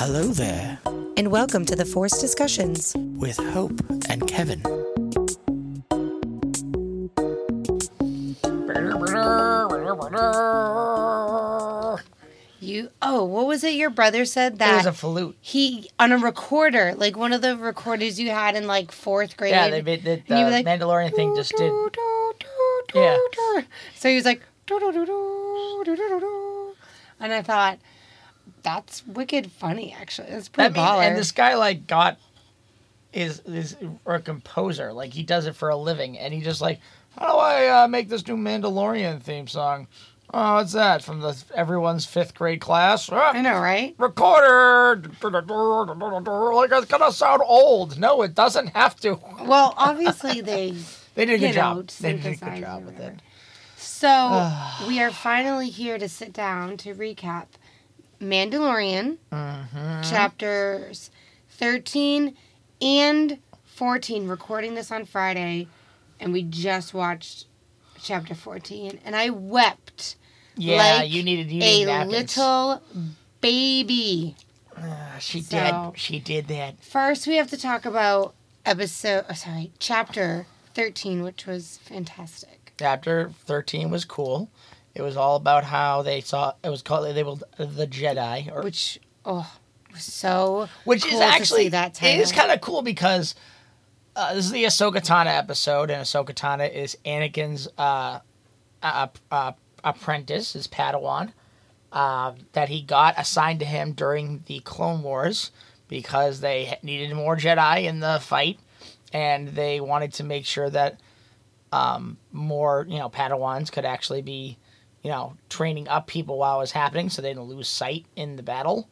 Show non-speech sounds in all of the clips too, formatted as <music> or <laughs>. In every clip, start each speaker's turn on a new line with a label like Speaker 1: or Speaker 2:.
Speaker 1: Hello there,
Speaker 2: and welcome to the Force Discussions.
Speaker 1: with Hope and Kevin.
Speaker 2: You oh, what was it your brother said
Speaker 3: It
Speaker 2: that
Speaker 3: was a flute.
Speaker 2: he on a recorder, like one of the recorders you had in like fourth grade.
Speaker 3: Yeah, they made the, the
Speaker 2: and like,
Speaker 3: Mandalorian thing just did.
Speaker 2: "Do, do, do, do,
Speaker 3: Yeah.
Speaker 2: So he was like, and I thought that's wicked funny. Actually, it's pretty
Speaker 3: That and this guy like got is is a composer. Like he does it for a living, and he just like, how do I uh, make this new Mandalorian theme song? Oh, what's that from the everyone's fifth grade class? Ah,
Speaker 2: I know, right?
Speaker 3: recorder. Like it's gonna sound old. No, it doesn't have to.
Speaker 2: Well, <laughs> obviously they
Speaker 3: They did a good job. They did a good job with it.
Speaker 2: So <sighs> we are finally here to sit down to recap Mandalorian
Speaker 3: Mm-hmm.
Speaker 2: chapters 13 and 14. Recording this on Friday, and we just watched chapter 14, and I wept
Speaker 3: Yeah,
Speaker 2: like
Speaker 3: you needed you
Speaker 2: a
Speaker 3: napkins.
Speaker 2: little baby.
Speaker 3: Ah, she
Speaker 2: So-
Speaker 3: did. She did that.
Speaker 2: First, we have to talk about episode, oh, sorry, chapter 13, which was fantastic.
Speaker 3: chapter 13 was cool. It was all about how they saw it was called they were the Jedi or
Speaker 2: Which, oh, was so
Speaker 3: which
Speaker 2: cool
Speaker 3: is
Speaker 2: to
Speaker 3: actually
Speaker 2: that
Speaker 3: it is kind of cool because uh, this is the Ahsoka Tano episode and Ahsoka Tano is Anakin's uh, uh, uh, apprentice, his Padawan, uh, that he got assigned to him during the Clone Wars because they needed more Jedi in the fight and they wanted to make sure that um, more you know Padawans could actually be you know training up people while it was happening so they didn't lose sight in the battle.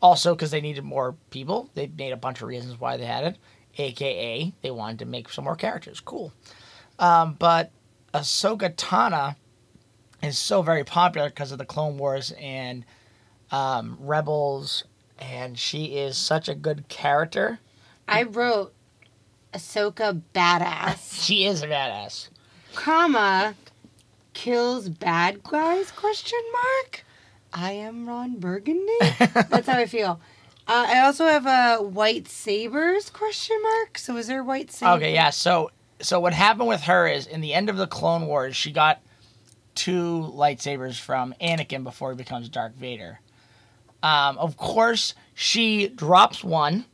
Speaker 3: Also, because they needed more people, they made a bunch of reasons why they had it. AKA, they wanted to make some more characters. Cool. Um, but Ahsoka Tano is so very popular because of the Clone Wars and um, Rebels, and she is such a good character.
Speaker 2: I wrote Ahsoka badass, <laughs>
Speaker 3: She is a badass.
Speaker 2: comma, kills bad guys, question mark. I am Ron Burgundy. <laughs> That's how I feel. Uh, I also have a white sabers question mark. So is there white sabers?
Speaker 3: Okay, yeah. So, so what happened with her is in the end of the Clone Wars, she got two lightsabers from Anakin before he becomes Darth Vader. Um, of course, she drops one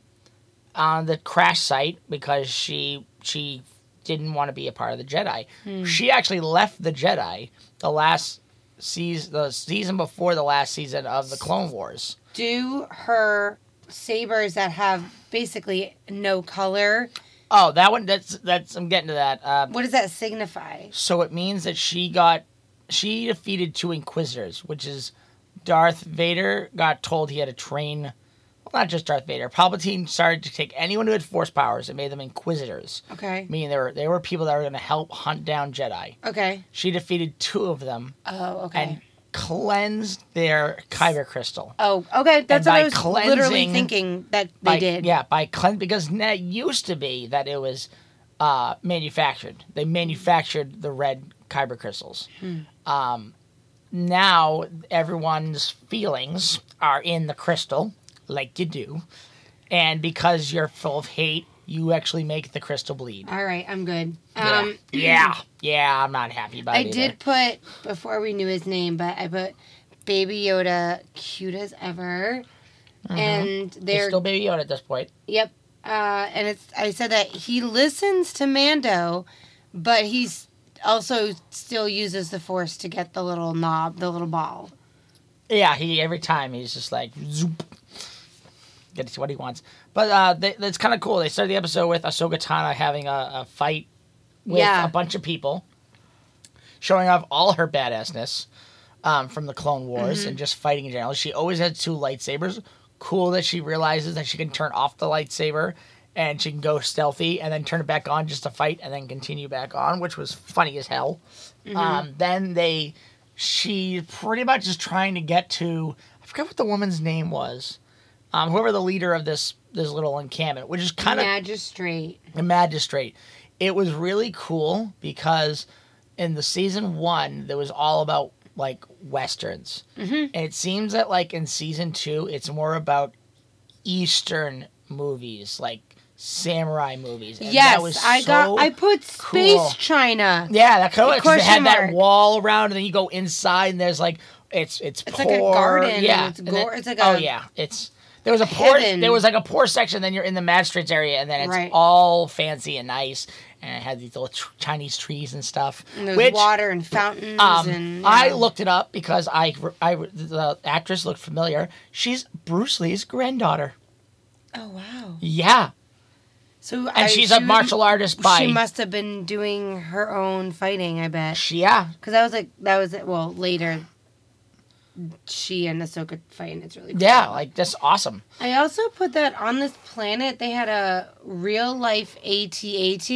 Speaker 3: on the crash site because she she didn't want to be a part of the Jedi. She actually left the Jedi the last season, the season before the last season of the Clone Wars.
Speaker 2: Do her sabers that have basically no color.
Speaker 3: Oh, that one. That's that's. I'm getting to that. Uh,
Speaker 2: What does that signify?
Speaker 3: So it means that she got she defeated two inquisitors, which is Darth Vader got told he had to train well, not just Darth Vader. Palpatine started to take anyone who had force powers and made them inquisitors.
Speaker 2: Okay.
Speaker 3: Meaning they were they were people that were gonna help hunt down Jedi.
Speaker 2: Okay.
Speaker 3: She defeated two of them
Speaker 2: Oh, okay.
Speaker 3: and cleansed their kyber crystal.
Speaker 2: Oh, okay. That's what I was literally thinking that they
Speaker 3: by,
Speaker 2: did.
Speaker 3: Yeah, by cleanse because it used to be that it was uh, manufactured. They manufactured the red kyber crystals. Um, now everyone's feelings are in the crystal, like you do, and because you're full of hate, you actually make the crystal bleed.
Speaker 2: All right, I'm good.
Speaker 3: Yeah.
Speaker 2: Um,
Speaker 3: yeah, yeah, I'm not happy about
Speaker 2: I
Speaker 3: it. I
Speaker 2: did put before we knew his name, but I put Baby Yoda cute as ever, and they're
Speaker 3: still Baby Yoda at this point.
Speaker 2: yep. Uh, and it's I said that he listens to Mando, but he's also still uses the Force to get the little knob, the little ball.
Speaker 3: Yeah, he every time he's just like zoop, gets what he wants. But uh, they, that's kind of cool. They started the episode with Ahsoka Tano having a, a fight with
Speaker 2: Yeah.
Speaker 3: a bunch of people, showing off all her badassness um, from the Clone Wars
Speaker 2: Mm-hmm.
Speaker 3: and just fighting in general. She always had two lightsabers. Cool that she realizes that she can turn off the lightsaber and she can go stealthy and then turn it back on just to fight and then continue back on, which was funny as hell.
Speaker 2: Mm-hmm.
Speaker 3: Um, then they, she pretty much is trying to get to, I forget what the woman's name was. Um, whoever the leader of this this little encampment, which is kind of
Speaker 2: Magistrate.
Speaker 3: a magistrate. It was really cool because in the season one, there was all about like westerns,
Speaker 2: Mm-hmm.
Speaker 3: and it seems that like in season two, it's more about Eastern movies, like samurai movies. And
Speaker 2: yes, I got. I put space
Speaker 3: cool.
Speaker 2: China.
Speaker 3: Yeah, that. 'cause They
Speaker 2: Question
Speaker 3: had that wall around, and then you go inside, and there's like it's it's
Speaker 2: It's
Speaker 3: poor.
Speaker 2: like a garden,
Speaker 3: Yeah,
Speaker 2: it's
Speaker 3: and then-
Speaker 2: gor- it's like
Speaker 3: oh yeah, it's there was a poor
Speaker 2: hidden-
Speaker 3: there was like a poor section. Then you're in the magistrates area, and then it's
Speaker 2: Right.
Speaker 3: all fancy and nice, and it had these little tr- Chinese trees and stuff.
Speaker 2: And there's
Speaker 3: which
Speaker 2: water and fountains.
Speaker 3: um,
Speaker 2: and
Speaker 3: I looked it up because I I the actress looked familiar. She's Bruce Lee's granddaughter.
Speaker 2: Oh wow!
Speaker 3: Yeah,
Speaker 2: So
Speaker 3: and she's a martial artist by
Speaker 2: She must have been doing her own fighting. I bet.
Speaker 3: She- yeah.
Speaker 2: Because that was like that was well later. She and Ahsoka fight, and it's really cool.
Speaker 3: Yeah, like that's awesome.
Speaker 2: I also put that on this planet they had a real life AT-AT.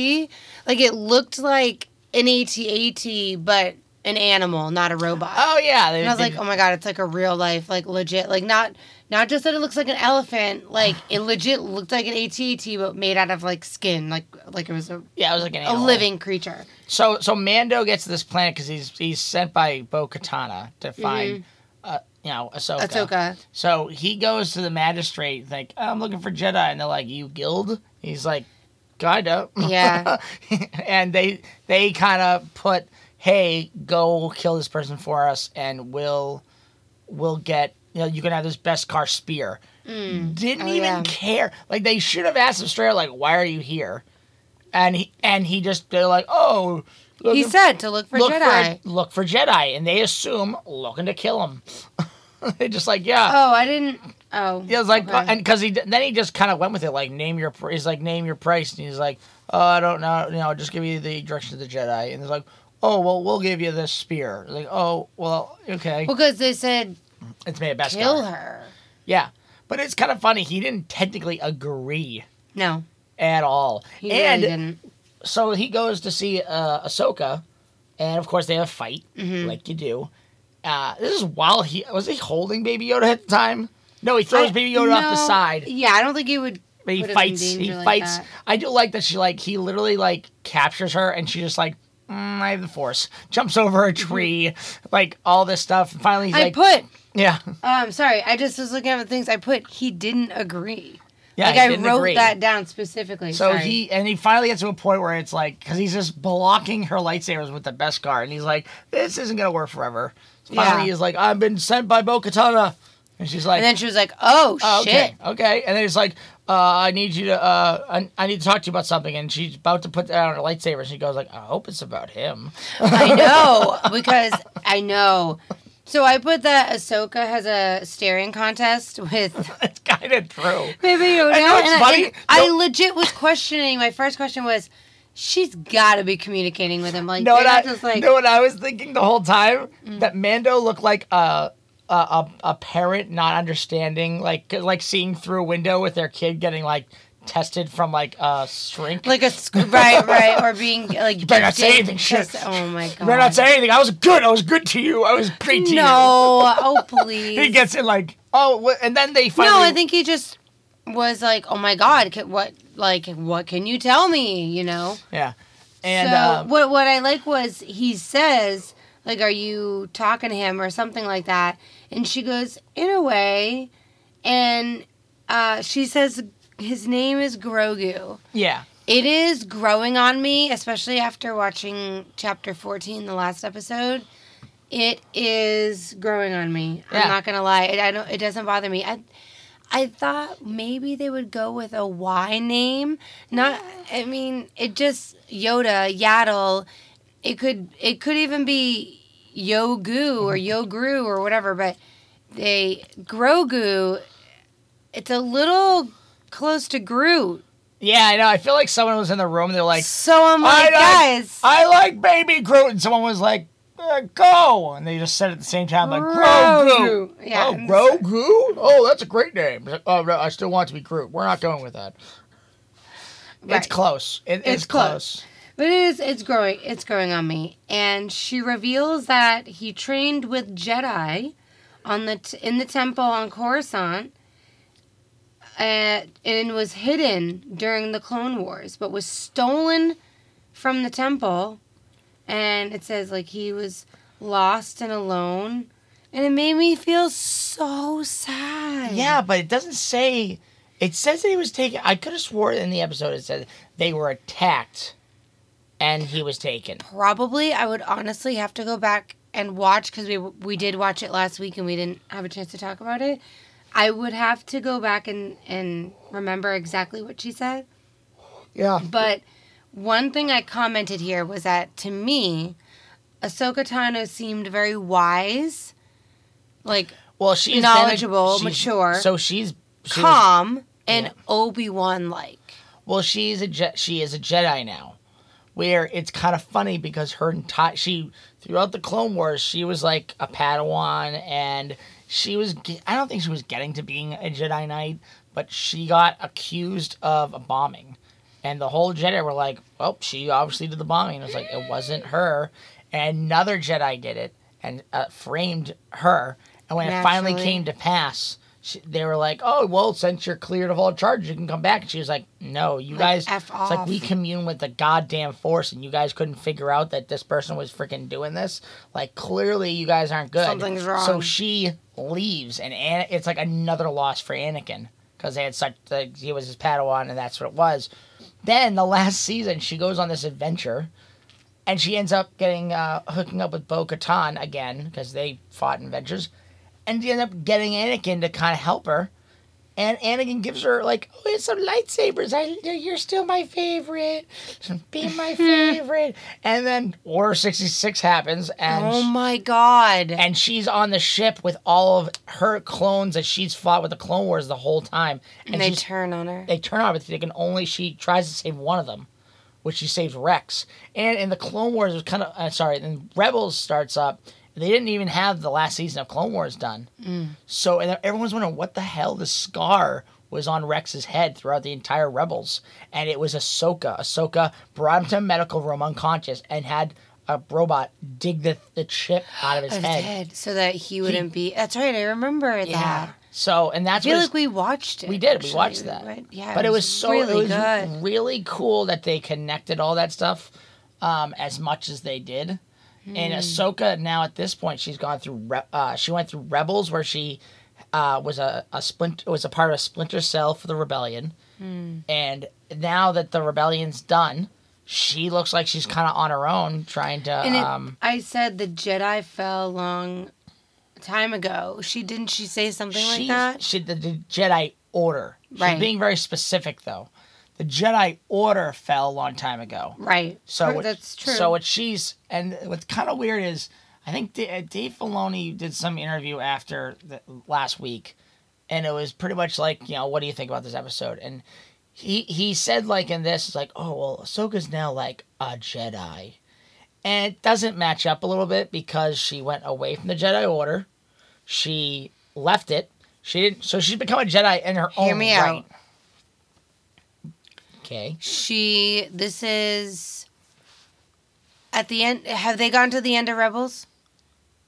Speaker 2: Like it looked like an AT-AT, but an animal, not a robot.
Speaker 3: Oh yeah, they,
Speaker 2: and I was
Speaker 3: they-
Speaker 2: like, oh my god, it's like a real life, like legit, like not not just that it looks like an elephant, like it <sighs> legit looked like an AT-AT, but made out of like skin, like like it was a,
Speaker 3: yeah, it was like an
Speaker 2: a living creature.
Speaker 3: So so Mando gets to this planet because he's he's sent by Bo Katana to find, uh, you know, Ahsoka.
Speaker 2: Ahsoka.
Speaker 3: So he goes to the magistrate, like I'm looking for Jedi, and they're like, "You guild?" He's like, "Kinda."
Speaker 2: Yeah. <laughs>
Speaker 3: and they they kind of put, "Hey, go kill this person for us, and we'll we'll get you know you can have this beskar spear." Mm. Didn't
Speaker 2: Oh,
Speaker 3: even
Speaker 2: yeah.
Speaker 3: care. Like they should have asked him straight, like, "Why are you here?" And he and he just they're like, "Oh."
Speaker 2: He said to look for
Speaker 3: look
Speaker 2: Jedi.
Speaker 3: for look for Jedi, and they assume looking to kill him. <laughs> <laughs> They're just like, yeah,
Speaker 2: oh, I didn't. Oh,
Speaker 3: yeah, it's like,
Speaker 2: okay.
Speaker 3: and because he then he just kind of went with it, like name your, he's like name your price, and he's like, oh, I don't know, you know, just give me the direction to the Jedi, and he's like, oh, well, we'll give you this spear, like, oh, well, okay,
Speaker 2: because they said
Speaker 3: it's made a best
Speaker 2: kill her.
Speaker 3: yeah, but it's kind of funny, he didn't technically agree
Speaker 2: No,
Speaker 3: at all,
Speaker 2: he
Speaker 3: and
Speaker 2: really didn't.
Speaker 3: so he goes to see uh, Ahsoka, and of course they have a fight,
Speaker 2: Mhm.
Speaker 3: like you do. Uh, this is while he was he holding Baby Yoda at the time. No, he throws
Speaker 2: I-
Speaker 3: Baby Yoda off the side,
Speaker 2: Yeah, I don't think he would.
Speaker 3: but he
Speaker 2: put him in
Speaker 3: fights. He
Speaker 2: like
Speaker 3: fights.
Speaker 2: that.
Speaker 3: I do like that she like he literally like captures her, and she just like. Mm, I have the force. Jumps over a tree, like all this stuff. And finally, he's
Speaker 2: Mm-hmm. I
Speaker 3: like,
Speaker 2: put.
Speaker 3: "Yeah,
Speaker 2: Um, sorry, I just was looking at the things I put. He didn't agree.
Speaker 3: yeah."
Speaker 2: like I wrote
Speaker 3: agree.
Speaker 2: that down specifically.
Speaker 3: So
Speaker 2: sorry.
Speaker 3: he and he finally gets to a point where it's like because he's just blocking her lightsabers with the beskar, and he's like, "This isn't gonna work forever." Finally,
Speaker 2: Yeah.
Speaker 3: he's like, "I've been sent by Bo Katana," and she's like,
Speaker 2: and then she was like, "Oh,
Speaker 3: "Oh,
Speaker 2: shit."
Speaker 3: okay, okay," and then he's like, uh, "I need you to, uh, I, I need to talk to you about something," and she's about to put down her lightsaber, and she goes like, "I hope it's about him."
Speaker 2: I <laughs> know because I know. So I put that Ahsoka has a staring contest with <laughs>
Speaker 3: it's kind of true.
Speaker 2: Yoda.
Speaker 3: I know, it's
Speaker 2: and
Speaker 3: funny.
Speaker 2: and I legit was questioning. My first question was, she's got to be communicating with him. Like, no,
Speaker 3: what I,
Speaker 2: just like, Mm.
Speaker 3: know what I was thinking the whole time? That Mando looked like a, a a a parent not understanding, like like seeing through a window with their kid getting like tested from like a shrink.
Speaker 2: like a right, right, or being <laughs> like.
Speaker 3: You better not say anything, shit.
Speaker 2: Oh my god.
Speaker 3: you better not say anything. I was good. I was good to you. I was great to
Speaker 2: No, oh <laughs> please.
Speaker 3: He gets in like oh, and then they finally.
Speaker 2: No, I think he just was like, "Oh my god, what like what can you tell me?" You know.
Speaker 3: yeah, and
Speaker 2: so
Speaker 3: uh,
Speaker 2: what what I like was he says like, "Are you talking to him?" or something like that, and she goes, "In a way," and uh, she says his name is Grogu.
Speaker 3: yeah,
Speaker 2: It is growing on me, especially after watching chapter 14, the last episode. It is growing on me.
Speaker 3: Yeah.
Speaker 2: I'm not gonna lie. It, I don't. It doesn't bother me. I, I thought maybe they would go with a Y name. Not. I mean, it just Yoda, Yaddle. It could. It could even be Yogu or mm-hmm. Yogru or whatever. But they Grogu. It's a little close to Groot.
Speaker 3: yeah. I know. I feel like someone was in the room. They're like,
Speaker 2: So I'm like,
Speaker 3: I like-
Speaker 2: guys.
Speaker 3: I like Baby Groot, and someone was like, uh, "Go!" and they just said it at the same time, like Grogu.
Speaker 2: Grogu. Yeah,
Speaker 3: oh, Grogu. Oh, that's a great name. Oh, no, I still want to be Groot. We're not going with that. It's close. It, it's,
Speaker 2: It's
Speaker 3: close.
Speaker 2: close. But it is it's growing it's growing on me. And she reveals that he trained with Jedi on the t- in the temple on Coruscant. Uh, and was hidden during the Clone Wars, but was stolen from the temple. And it says like he was lost and alone, and it made me feel so sad.
Speaker 3: Yeah, but it doesn't say It says that he was taken. I could have swore in the episode it said they were attacked, and he was taken.
Speaker 2: Probably, I would honestly have to go back and watch because we we did watch it last week and we didn't have a chance to talk about it. I would have to go back and and remember exactly what she said.
Speaker 3: Yeah.
Speaker 2: But one thing I commented here was that to me, Ahsoka Tano seemed very wise, like
Speaker 3: Well, she's been a-
Speaker 2: Knowledgeable,
Speaker 3: she's-
Speaker 2: mature.
Speaker 3: So she's she was-
Speaker 2: calm and
Speaker 3: Yeah.
Speaker 2: Obi Wan like.
Speaker 3: well, she's a Je- she is a Jedi now. Where it's kind of funny because her entire she throughout the Clone Wars she was like a Padawan and she was ge- I don't think she was getting to being a Jedi Knight, but she got accused of a bombing, and the whole Jedi were like, "Well, she obviously did the bombing." It was like it wasn't her, and another Jedi did it and uh, framed her. And when it finally came to pass, she, they were like, "Oh, well, since you're cleared of all charges, you can come back." And she was like, "No, you
Speaker 2: Like,
Speaker 3: guys."
Speaker 2: F
Speaker 3: It's like we commune with the goddamn force, and you guys couldn't figure out that this person was freaking doing this. Like clearly, you guys aren't good.
Speaker 2: Something's wrong.
Speaker 3: So she leaves, and An- it's like another loss for Anakin because they had such like, he was his Padawan, and that's what it was. Then the last season, she goes on this adventure, and she ends up getting uh, hooking up with Bo Katan again because they fought in adventures, and she ends up getting Anakin to kind of help her. And Anakin gives her like, oh, it's some lightsabers. I, you're still my favorite. Be my <laughs> favorite. and then Order sixty six happens, and
Speaker 2: oh my god.
Speaker 3: and she's on the ship with all of her clones that she's fought with the Clone Wars the whole time.
Speaker 2: and they
Speaker 3: she's-
Speaker 2: turn on her.
Speaker 3: they turn on, her, but they can only she tries to save one of them, which she saves Rex. And in the Clone Wars, it was kind of uh, sorry. Then Rebels starts up. They didn't even have the last season of Clone Wars done. So and everyone's wondering what the hell the scar was on Rex's head throughout the entire Rebels, and it was Ahsoka. Ahsoka brought him to a medical room unconscious and had a robot dig the, the chip out of his,
Speaker 2: Of
Speaker 3: head.
Speaker 2: head, so that he wouldn't be. That's right. I remember
Speaker 3: Yeah.
Speaker 2: that.
Speaker 3: So and that's I
Speaker 2: feel
Speaker 3: what
Speaker 2: like we watched it.
Speaker 3: we did.
Speaker 2: actually,
Speaker 3: we watched that.
Speaker 2: But, yeah,
Speaker 3: but it was so
Speaker 2: really
Speaker 3: it was
Speaker 2: good.
Speaker 3: really cool that they connected all that stuff um, as much as they did.
Speaker 2: Hmm.
Speaker 3: And Ahsoka now at this point she's gone through Re- uh, she went through Rebels where she uh, was a, a splint was a part of a splinter cell for the rebellion.
Speaker 2: Hmm.
Speaker 3: And now that the rebellion's done, she looks like she's kind of on her own trying to
Speaker 2: And it,
Speaker 3: um,
Speaker 2: I said the Jedi fell long time ago. She didn't. She say something like that.
Speaker 3: She the, the Jedi Order. She's
Speaker 2: Right.
Speaker 3: being very specific though. The Jedi Order fell a long time ago.
Speaker 2: Right.
Speaker 3: So
Speaker 2: Right,
Speaker 3: what-
Speaker 2: that's true.
Speaker 3: So what she's and what's kind of weird is I think D- uh, Dave Filoni did some interview after the, last week, and it was pretty much like you know what do you think about this episode? And he he said like in this it's like oh well Ahsoka's now like a Jedi, and it doesn't match up a little bit because she went away from the Jedi Order, she left it. She didn't, so she's become a Jedi in her
Speaker 2: Hear
Speaker 3: own
Speaker 2: me
Speaker 3: right.
Speaker 2: out.
Speaker 3: Okay.
Speaker 2: she. This is. At the end, have they gone to the end of Rebels?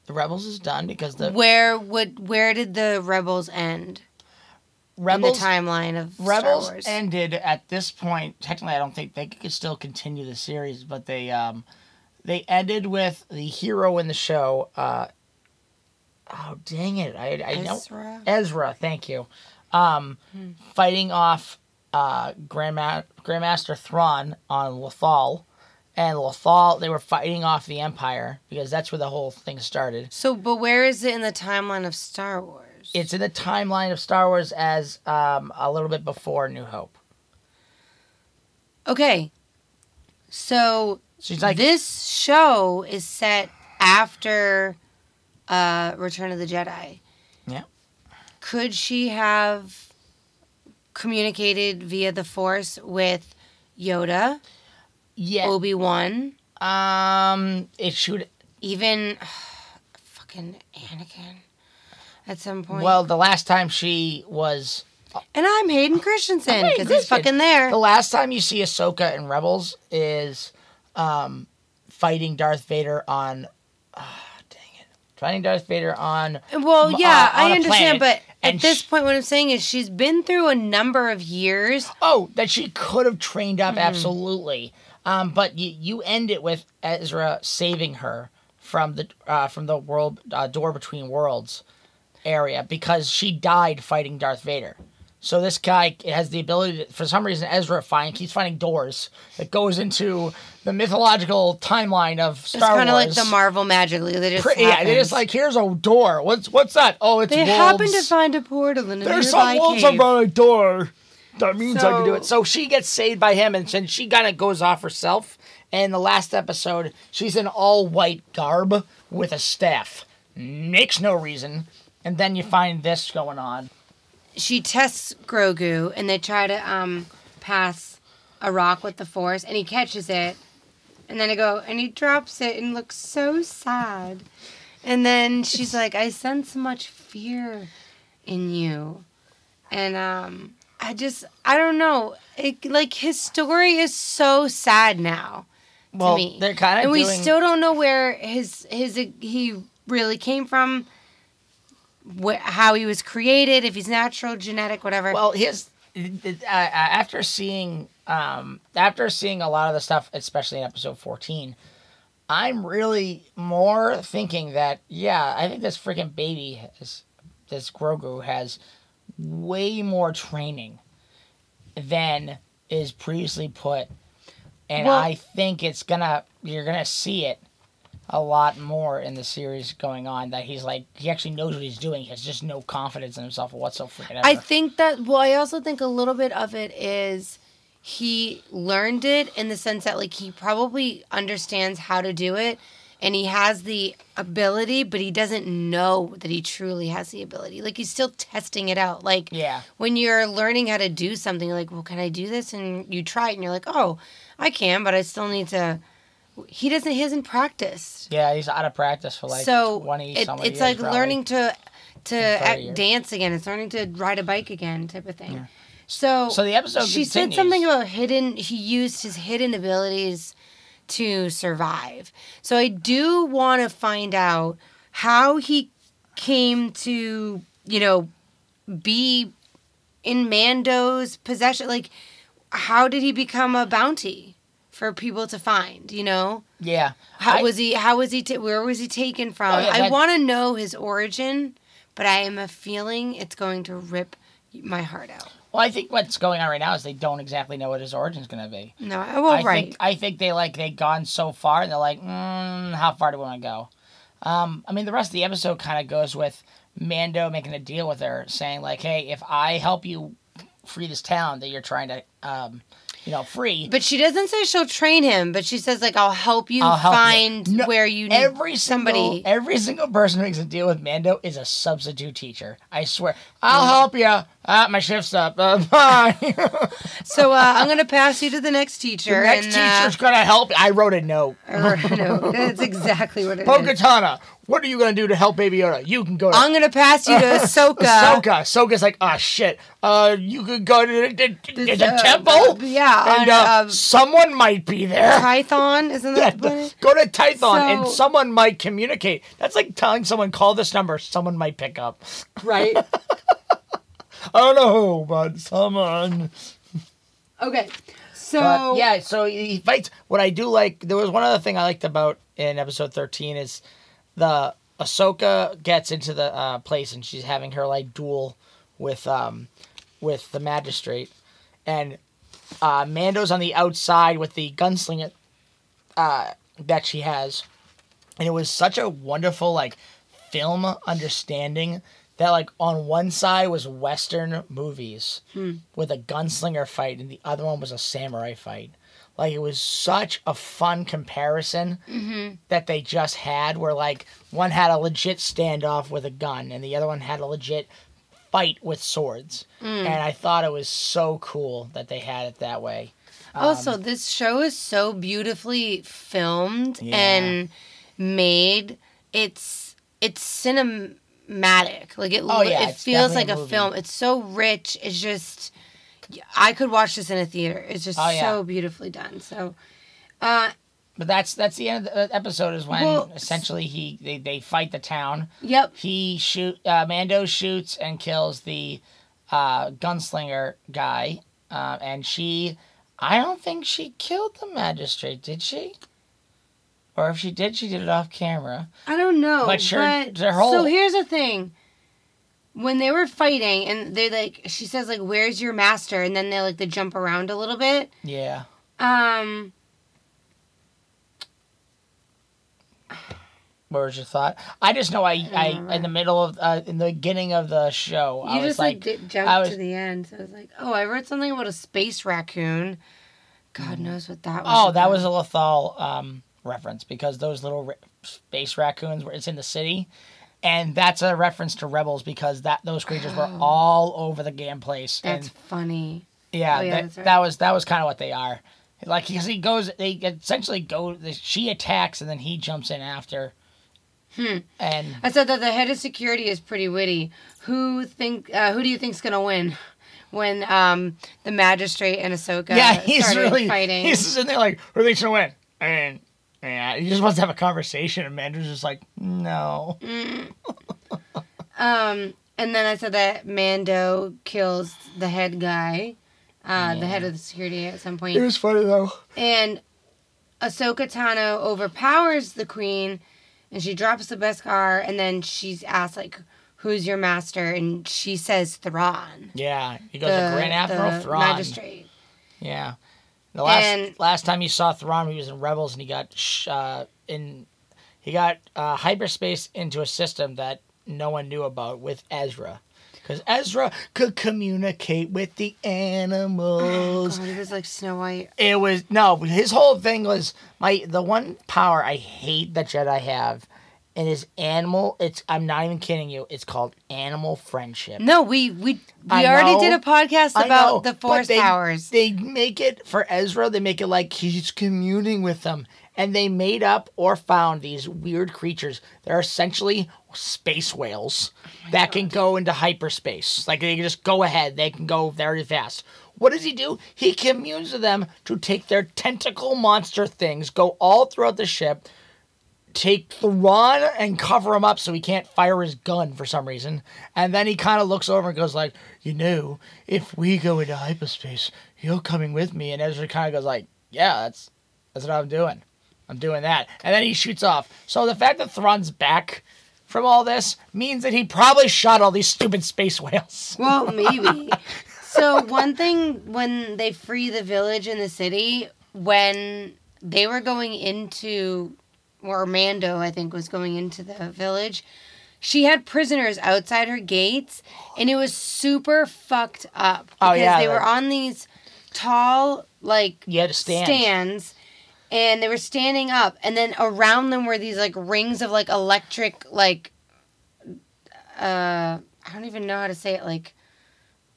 Speaker 3: The Rebels is done because the
Speaker 2: Where would where did the Rebels end
Speaker 3: Rebels
Speaker 2: in the timeline of
Speaker 3: Rebels
Speaker 2: Star Wars?
Speaker 3: ended at this point. Technically, I don't think they could still continue the series, but they um, they ended with the hero in the show. Uh, oh dang it! I I know
Speaker 2: Ezra?
Speaker 3: Ezra. Thank you. Um, fighting off uh, Grandma- Grandmaster Thrawn on Lothal, and Lothal. They were fighting off the Empire because that's where the whole thing started.
Speaker 2: So, but where is it in the timeline of Star Wars?
Speaker 3: It's in the timeline of Star Wars as um, a little bit before New Hope.
Speaker 2: okay. So
Speaker 3: She's like
Speaker 2: this show is set after uh, Return of the Jedi.
Speaker 3: Yeah.
Speaker 2: Could she have communicated via the Force with Yoda,
Speaker 3: yeah.
Speaker 2: Obi Wan,
Speaker 3: Um, it should.
Speaker 2: even <sighs> fucking Anakin? At some point.
Speaker 3: Well, the last time she was,
Speaker 2: and I'm Hayden Christensen because he's fucking there.
Speaker 3: the last time you see Ahsoka in Rebels is, um, fighting Darth Vader on. ah, Fighting Darth Vader on.
Speaker 2: Well, yeah,
Speaker 3: uh, on
Speaker 2: I understand,
Speaker 3: planet,
Speaker 2: but at this
Speaker 3: sh-
Speaker 2: point, what I'm saying is she's been through a number of years.
Speaker 3: Oh, that she could have trained
Speaker 2: Mm-hmm.
Speaker 3: up absolutely. Um, but you you end it with Ezra saving her from the uh, from the world uh, door between worlds area because she died fighting Darth Vader. So this guy has the ability to, for some reason, Ezra find keeps finding doors that goes into the mythological timeline of Star It's
Speaker 2: kind of like the Marvel magic. Like, they just
Speaker 3: Pre- yeah, they just like here's a door. What's what's that? Oh, it's
Speaker 2: they
Speaker 3: wolves.
Speaker 2: happen to find a portal in a
Speaker 3: There's some wolves
Speaker 2: cave.
Speaker 3: around a door. That means I can do it. So she gets saved by him, and then she kind of goes off herself. And the last episode, she's in all white garb with a staff. Makes no reason. And then you find this going on.
Speaker 2: She tests Grogu and they try to um pass a rock with the force and he catches it and then I go and he drops it and looks so sad. And then she's like, I sense much fear in you. And um I just I don't know. It, like his story is so sad now to
Speaker 3: Well,
Speaker 2: me.
Speaker 3: they're kind of
Speaker 2: and we still don't know where his his he really came from, wh- how he was created, if he's natural, genetic, whatever.
Speaker 3: Well, his uh, after seeing um, after seeing a lot of the stuff, especially in episode fourteen, I'm really more thinking that yeah, I think this freaking baby has this Grogu has way more training than is previously put, and
Speaker 2: Well-
Speaker 3: I think it's gonna you're gonna see it a lot more in the series going on that he's like he actually knows what he's doing. He has just no confidence in himself whatsoever.
Speaker 2: I think that well, I also think a little bit of it is he learned it in the sense that like he probably understands how to do it and he has the ability, but he doesn't know that he truly has the ability. Like he's still testing it out. Like
Speaker 3: Yeah.
Speaker 2: when you're learning how to do something, like, well, can I do this? And you try it and you're like, oh, I can, but I still need to. He doesn't. He hasn't practiced.
Speaker 3: Yeah, he's out of practice for like
Speaker 2: so
Speaker 3: 20
Speaker 2: it, it's like
Speaker 3: probably.
Speaker 2: learning to to act, dance again. It's learning to ride a bike again, type of thing. So,
Speaker 3: So the episode
Speaker 2: she said something about hidden. He used his hidden abilities to survive. So I do want to find out how he came to, you know, be in Mando's possession. Like, how did he become a bounty for people to find? You know.
Speaker 3: Yeah.
Speaker 2: How
Speaker 3: I-
Speaker 2: was he? How was he? ta- where was he taken from?
Speaker 3: Oh, yeah,
Speaker 2: I want to know his origin, but I am a feeling it's going to rip my heart out.
Speaker 3: Well, I think what's going on right now is they don't exactly know what his origin's going to be.
Speaker 2: No, I- well,
Speaker 3: I
Speaker 2: right.
Speaker 3: think I think they like they've gone so far and they're like, mm, how far do we want to go? Um, I mean, the rest of the episode kind of goes with Mando making a deal with her, saying like, hey, if I help you free this town that you're trying to, um, you know, free.
Speaker 2: but she doesn't say she'll train him, but she says like I'll help you
Speaker 3: I'll help you."
Speaker 2: find
Speaker 3: No,
Speaker 2: where you need
Speaker 3: Every
Speaker 2: somebody.
Speaker 3: single every single person who makes a deal with Mando is a substitute teacher. I swear. I'll help you. Ah, my shift's up. Uh, <laughs> bye. <laughs>
Speaker 2: So uh, I'm gonna pass you to the next teacher.
Speaker 3: the next
Speaker 2: and,
Speaker 3: teacher's gonna help. I wrote a note.
Speaker 2: Uh, no, that's exactly what it. it <laughs>
Speaker 3: is. What are you gonna do to help Baby Yoda? You can go to
Speaker 2: I'm gonna pass you to <laughs> Ahsoka.
Speaker 3: Ahsoka. Ahsoka's like, oh shit. Uh, you could go to the, the, the,
Speaker 2: uh,
Speaker 3: temple.
Speaker 2: yeah,
Speaker 3: and
Speaker 2: on,
Speaker 3: uh,
Speaker 2: um,
Speaker 3: someone might be there.
Speaker 2: Tython, isn't
Speaker 3: Yeah,
Speaker 2: that it-
Speaker 3: go to Tython and someone might communicate. That's like telling someone call this number, someone might pick up.
Speaker 2: right? <laughs>
Speaker 3: I don't know who, but someone.
Speaker 2: okay, so
Speaker 3: But yeah, so he fights. What I do like, there was one other thing I liked about in episode thirteen is the Ahsoka gets into the uh, place and she's having her like duel with um with the magistrate, and uh, Mando's on the outside with the gunslinger uh, that she has, and it was such a wonderful like film understanding that like on one side was western movies with a gunslinger fight and the other one was a samurai fight like it was such a fun comparison mm-hmm. that they just had where like one had a legit standoff with a gun and the other one had a legit fight with swords mm. and i thought it was so cool that they had it that way
Speaker 2: Also, um, this show is so beautifully filmed
Speaker 3: Yeah.
Speaker 2: and made. It's it's cinematic. Like it,
Speaker 3: Oh, yeah,
Speaker 2: it feels like
Speaker 3: a
Speaker 2: a, film. It's so rich. It's just I could watch this in a theater. It's just
Speaker 3: Oh, yeah.
Speaker 2: so beautifully done. So, uh,
Speaker 3: but that's that's the end of the episode is when
Speaker 2: Well,
Speaker 3: essentially he they, they fight the town
Speaker 2: yep.
Speaker 3: he shoot uh, Mando shoots and kills the uh, gunslinger guy, uh, and she, I don't think she killed the magistrate, did she? Or if she did, she did it off camera.
Speaker 2: I don't know.
Speaker 3: But sure,
Speaker 2: but-
Speaker 3: their whole-
Speaker 2: So here's the thing. When they were fighting and they like she says like where's your master? And then they like they jump around a little bit.
Speaker 3: Yeah.
Speaker 2: um
Speaker 3: What was your thought? I just know I, I in the middle of uh, in the beginning of the show, I
Speaker 2: you
Speaker 3: was
Speaker 2: just like,
Speaker 3: like, I
Speaker 2: jumped
Speaker 3: was-
Speaker 2: to the end. So i was like oh i read something about a space raccoon. God knows what that was
Speaker 3: oh, that was a Lothal um, reference because those little ra- space raccoons were it's in the city, and that's a reference to Rebels because that those creatures were all over the game place.
Speaker 2: That's
Speaker 3: and
Speaker 2: funny
Speaker 3: yeah,
Speaker 2: oh, yeah,
Speaker 3: that,
Speaker 2: right.
Speaker 3: that was that was kind of what they are. Like because he goes, they essentially go. She attacks and then he jumps in after.
Speaker 2: Hmm.
Speaker 3: And
Speaker 2: I said that the head of security is pretty witty. Who think? Uh, who do you think's gonna win? When um, the magistrate and Ahsoka
Speaker 3: yeah, <laughs> he's really
Speaker 2: fighting.
Speaker 3: He's sitting there like, who thinks gonna win? And yeah, he just wants to have a conversation, and Mandarin's just like, no.
Speaker 2: Um, and then I said that Mando kills the head guy, uh, the head of the security at some point, It
Speaker 3: was funny though.
Speaker 2: and Ahsoka Tano overpowers the queen, and she drops the Beskar, and then she's asked like, "Who's your master?" And she says Thrawn,
Speaker 3: Yeah, he goes to Grand Admiral
Speaker 2: the
Speaker 3: Thrawn.
Speaker 2: magistrate.
Speaker 3: Yeah. The last
Speaker 2: And-
Speaker 3: last time you saw Thrawn, he was in Rebels, and he got sh- uh, in he got uh, hyperspace into a system that no one knew about with Ezra, because Ezra could communicate with the animals.
Speaker 2: God, he was like Snow White.
Speaker 3: It was no, his whole thing was my the one power I hate that Jedi have, and is animal. It's I'm not even kidding you. It's called animal friendship.
Speaker 2: No, we we we
Speaker 3: I
Speaker 2: already
Speaker 3: know.
Speaker 2: did a podcast about
Speaker 3: know,
Speaker 2: the Force
Speaker 3: they,
Speaker 2: powers.
Speaker 3: They make it for Ezra. They make it like he's communing with them, and they made up or found these weird creatures. They're essentially space whales oh that can go into hyperspace. Like they can just go ahead. They can go very fast. What does he do? He communes with them to take their tentacle monster things, go all throughout the ship, take Thrawn and cover him up so he can't fire his gun for some reason. And then he kind of looks over and goes like, "You know, if we go into hyperspace, you're coming with me." And Ezra kind of goes like, "Yeah, that's that's what I'm doing. I'm doing that." And then he shoots off. So the fact that Thrawn's back from all this means that he probably shot all these stupid space whales. <laughs>
Speaker 2: Well, maybe. so one thing when they free the village in the city, when they were going into, or Mando, I think, was going into the village, she had prisoners outside her gates, and it was super fucked up
Speaker 3: Oh,
Speaker 2: because
Speaker 3: yeah,
Speaker 2: they were on these tall like
Speaker 3: to stand.
Speaker 2: stands. And they were standing up, and then around them were these like rings of like electric, like, uh, I don't even know how to say it, like,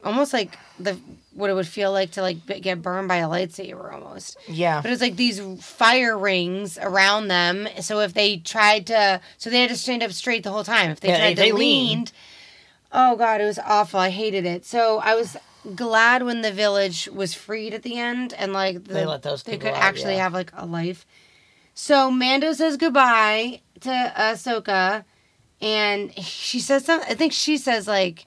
Speaker 2: almost like the what it would feel like to like b- get burned by a lightsaber almost.
Speaker 3: Yeah.
Speaker 2: But it's like these fire rings around them. So if they tried to, so they had to stand up straight the whole time. If they
Speaker 3: Yeah,
Speaker 2: tried
Speaker 3: they-
Speaker 2: to
Speaker 3: they
Speaker 2: lean,
Speaker 3: leaned.
Speaker 2: oh god, it was awful. I hated it. So I was glad when the village was freed at the end and like the,
Speaker 3: They let those
Speaker 2: they could
Speaker 3: out,
Speaker 2: actually
Speaker 3: yeah.
Speaker 2: have like a life. So Mando says goodbye to Ahsoka, and she says something. I think she says like,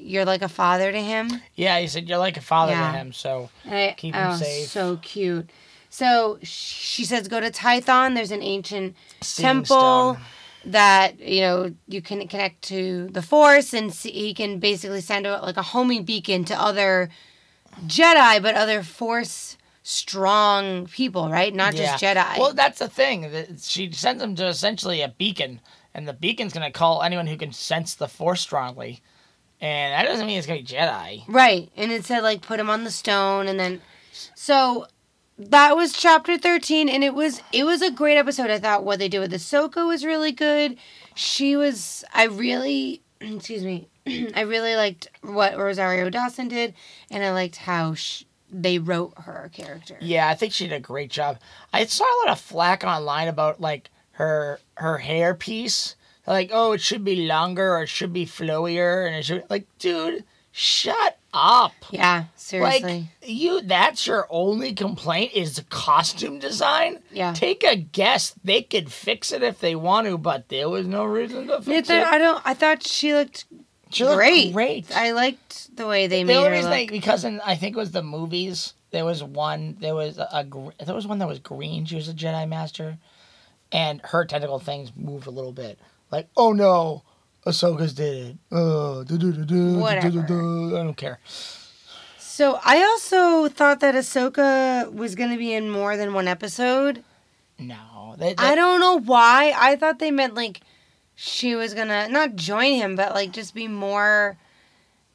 Speaker 2: "You're like a father to him."
Speaker 3: Yeah, he said you're like a father
Speaker 2: Yeah.
Speaker 3: to him, so
Speaker 2: I,
Speaker 3: Keep him
Speaker 2: oh,
Speaker 3: safe.
Speaker 2: So cute. So she says, go to Tython. There's an ancient
Speaker 3: Seeing
Speaker 2: temple
Speaker 3: stone.
Speaker 2: that you know you can connect to the Force, and see, he can basically send out like a homing beacon to other Jedi, but other Force strong people, right? Not just Jedi.
Speaker 3: Well, that's the thing. that She sends them to essentially a beacon, and the beacon's going to call anyone who can sense the Force strongly. And that doesn't mean it's to be Jedi.
Speaker 2: Right. And it said like put him on the stone and then so that was chapter 13 and it was it was a great episode. I thought what they did with Ahsoka was really good. She was I really <clears throat> excuse me. <clears throat> I really liked what Rosario Dawson did and I liked how sh- they wrote her character.
Speaker 3: Yeah, I think she did a great job. I saw a lot of flack online about like her her hair piece. Like, oh, it should be longer or it should be flowier, and it should like, dude, shut up.
Speaker 2: Yeah, seriously.
Speaker 3: Like you, that's your only complaint is the costume design.
Speaker 2: Yeah.
Speaker 3: Take a guess. They could fix it if they want to, but there was no reason to fix
Speaker 2: Neither-
Speaker 3: it.
Speaker 2: I don't I thought she looked
Speaker 3: She
Speaker 2: great.
Speaker 3: great.
Speaker 2: I liked the way they
Speaker 3: the
Speaker 2: made her look.
Speaker 3: they, because in I think it was the movies. There was one. There was a, a there was one that was green. She was a Jedi Master, and her tentacle things moved a little bit. Like, oh no, Ahsoka's did it. Uh,
Speaker 2: Whatever.
Speaker 3: I don't care.
Speaker 2: So I also thought that Ahsoka was going to be in more than one episode.
Speaker 3: No, they, they,
Speaker 2: I don't know why. I thought they meant like she was gonna not join him, but like just be more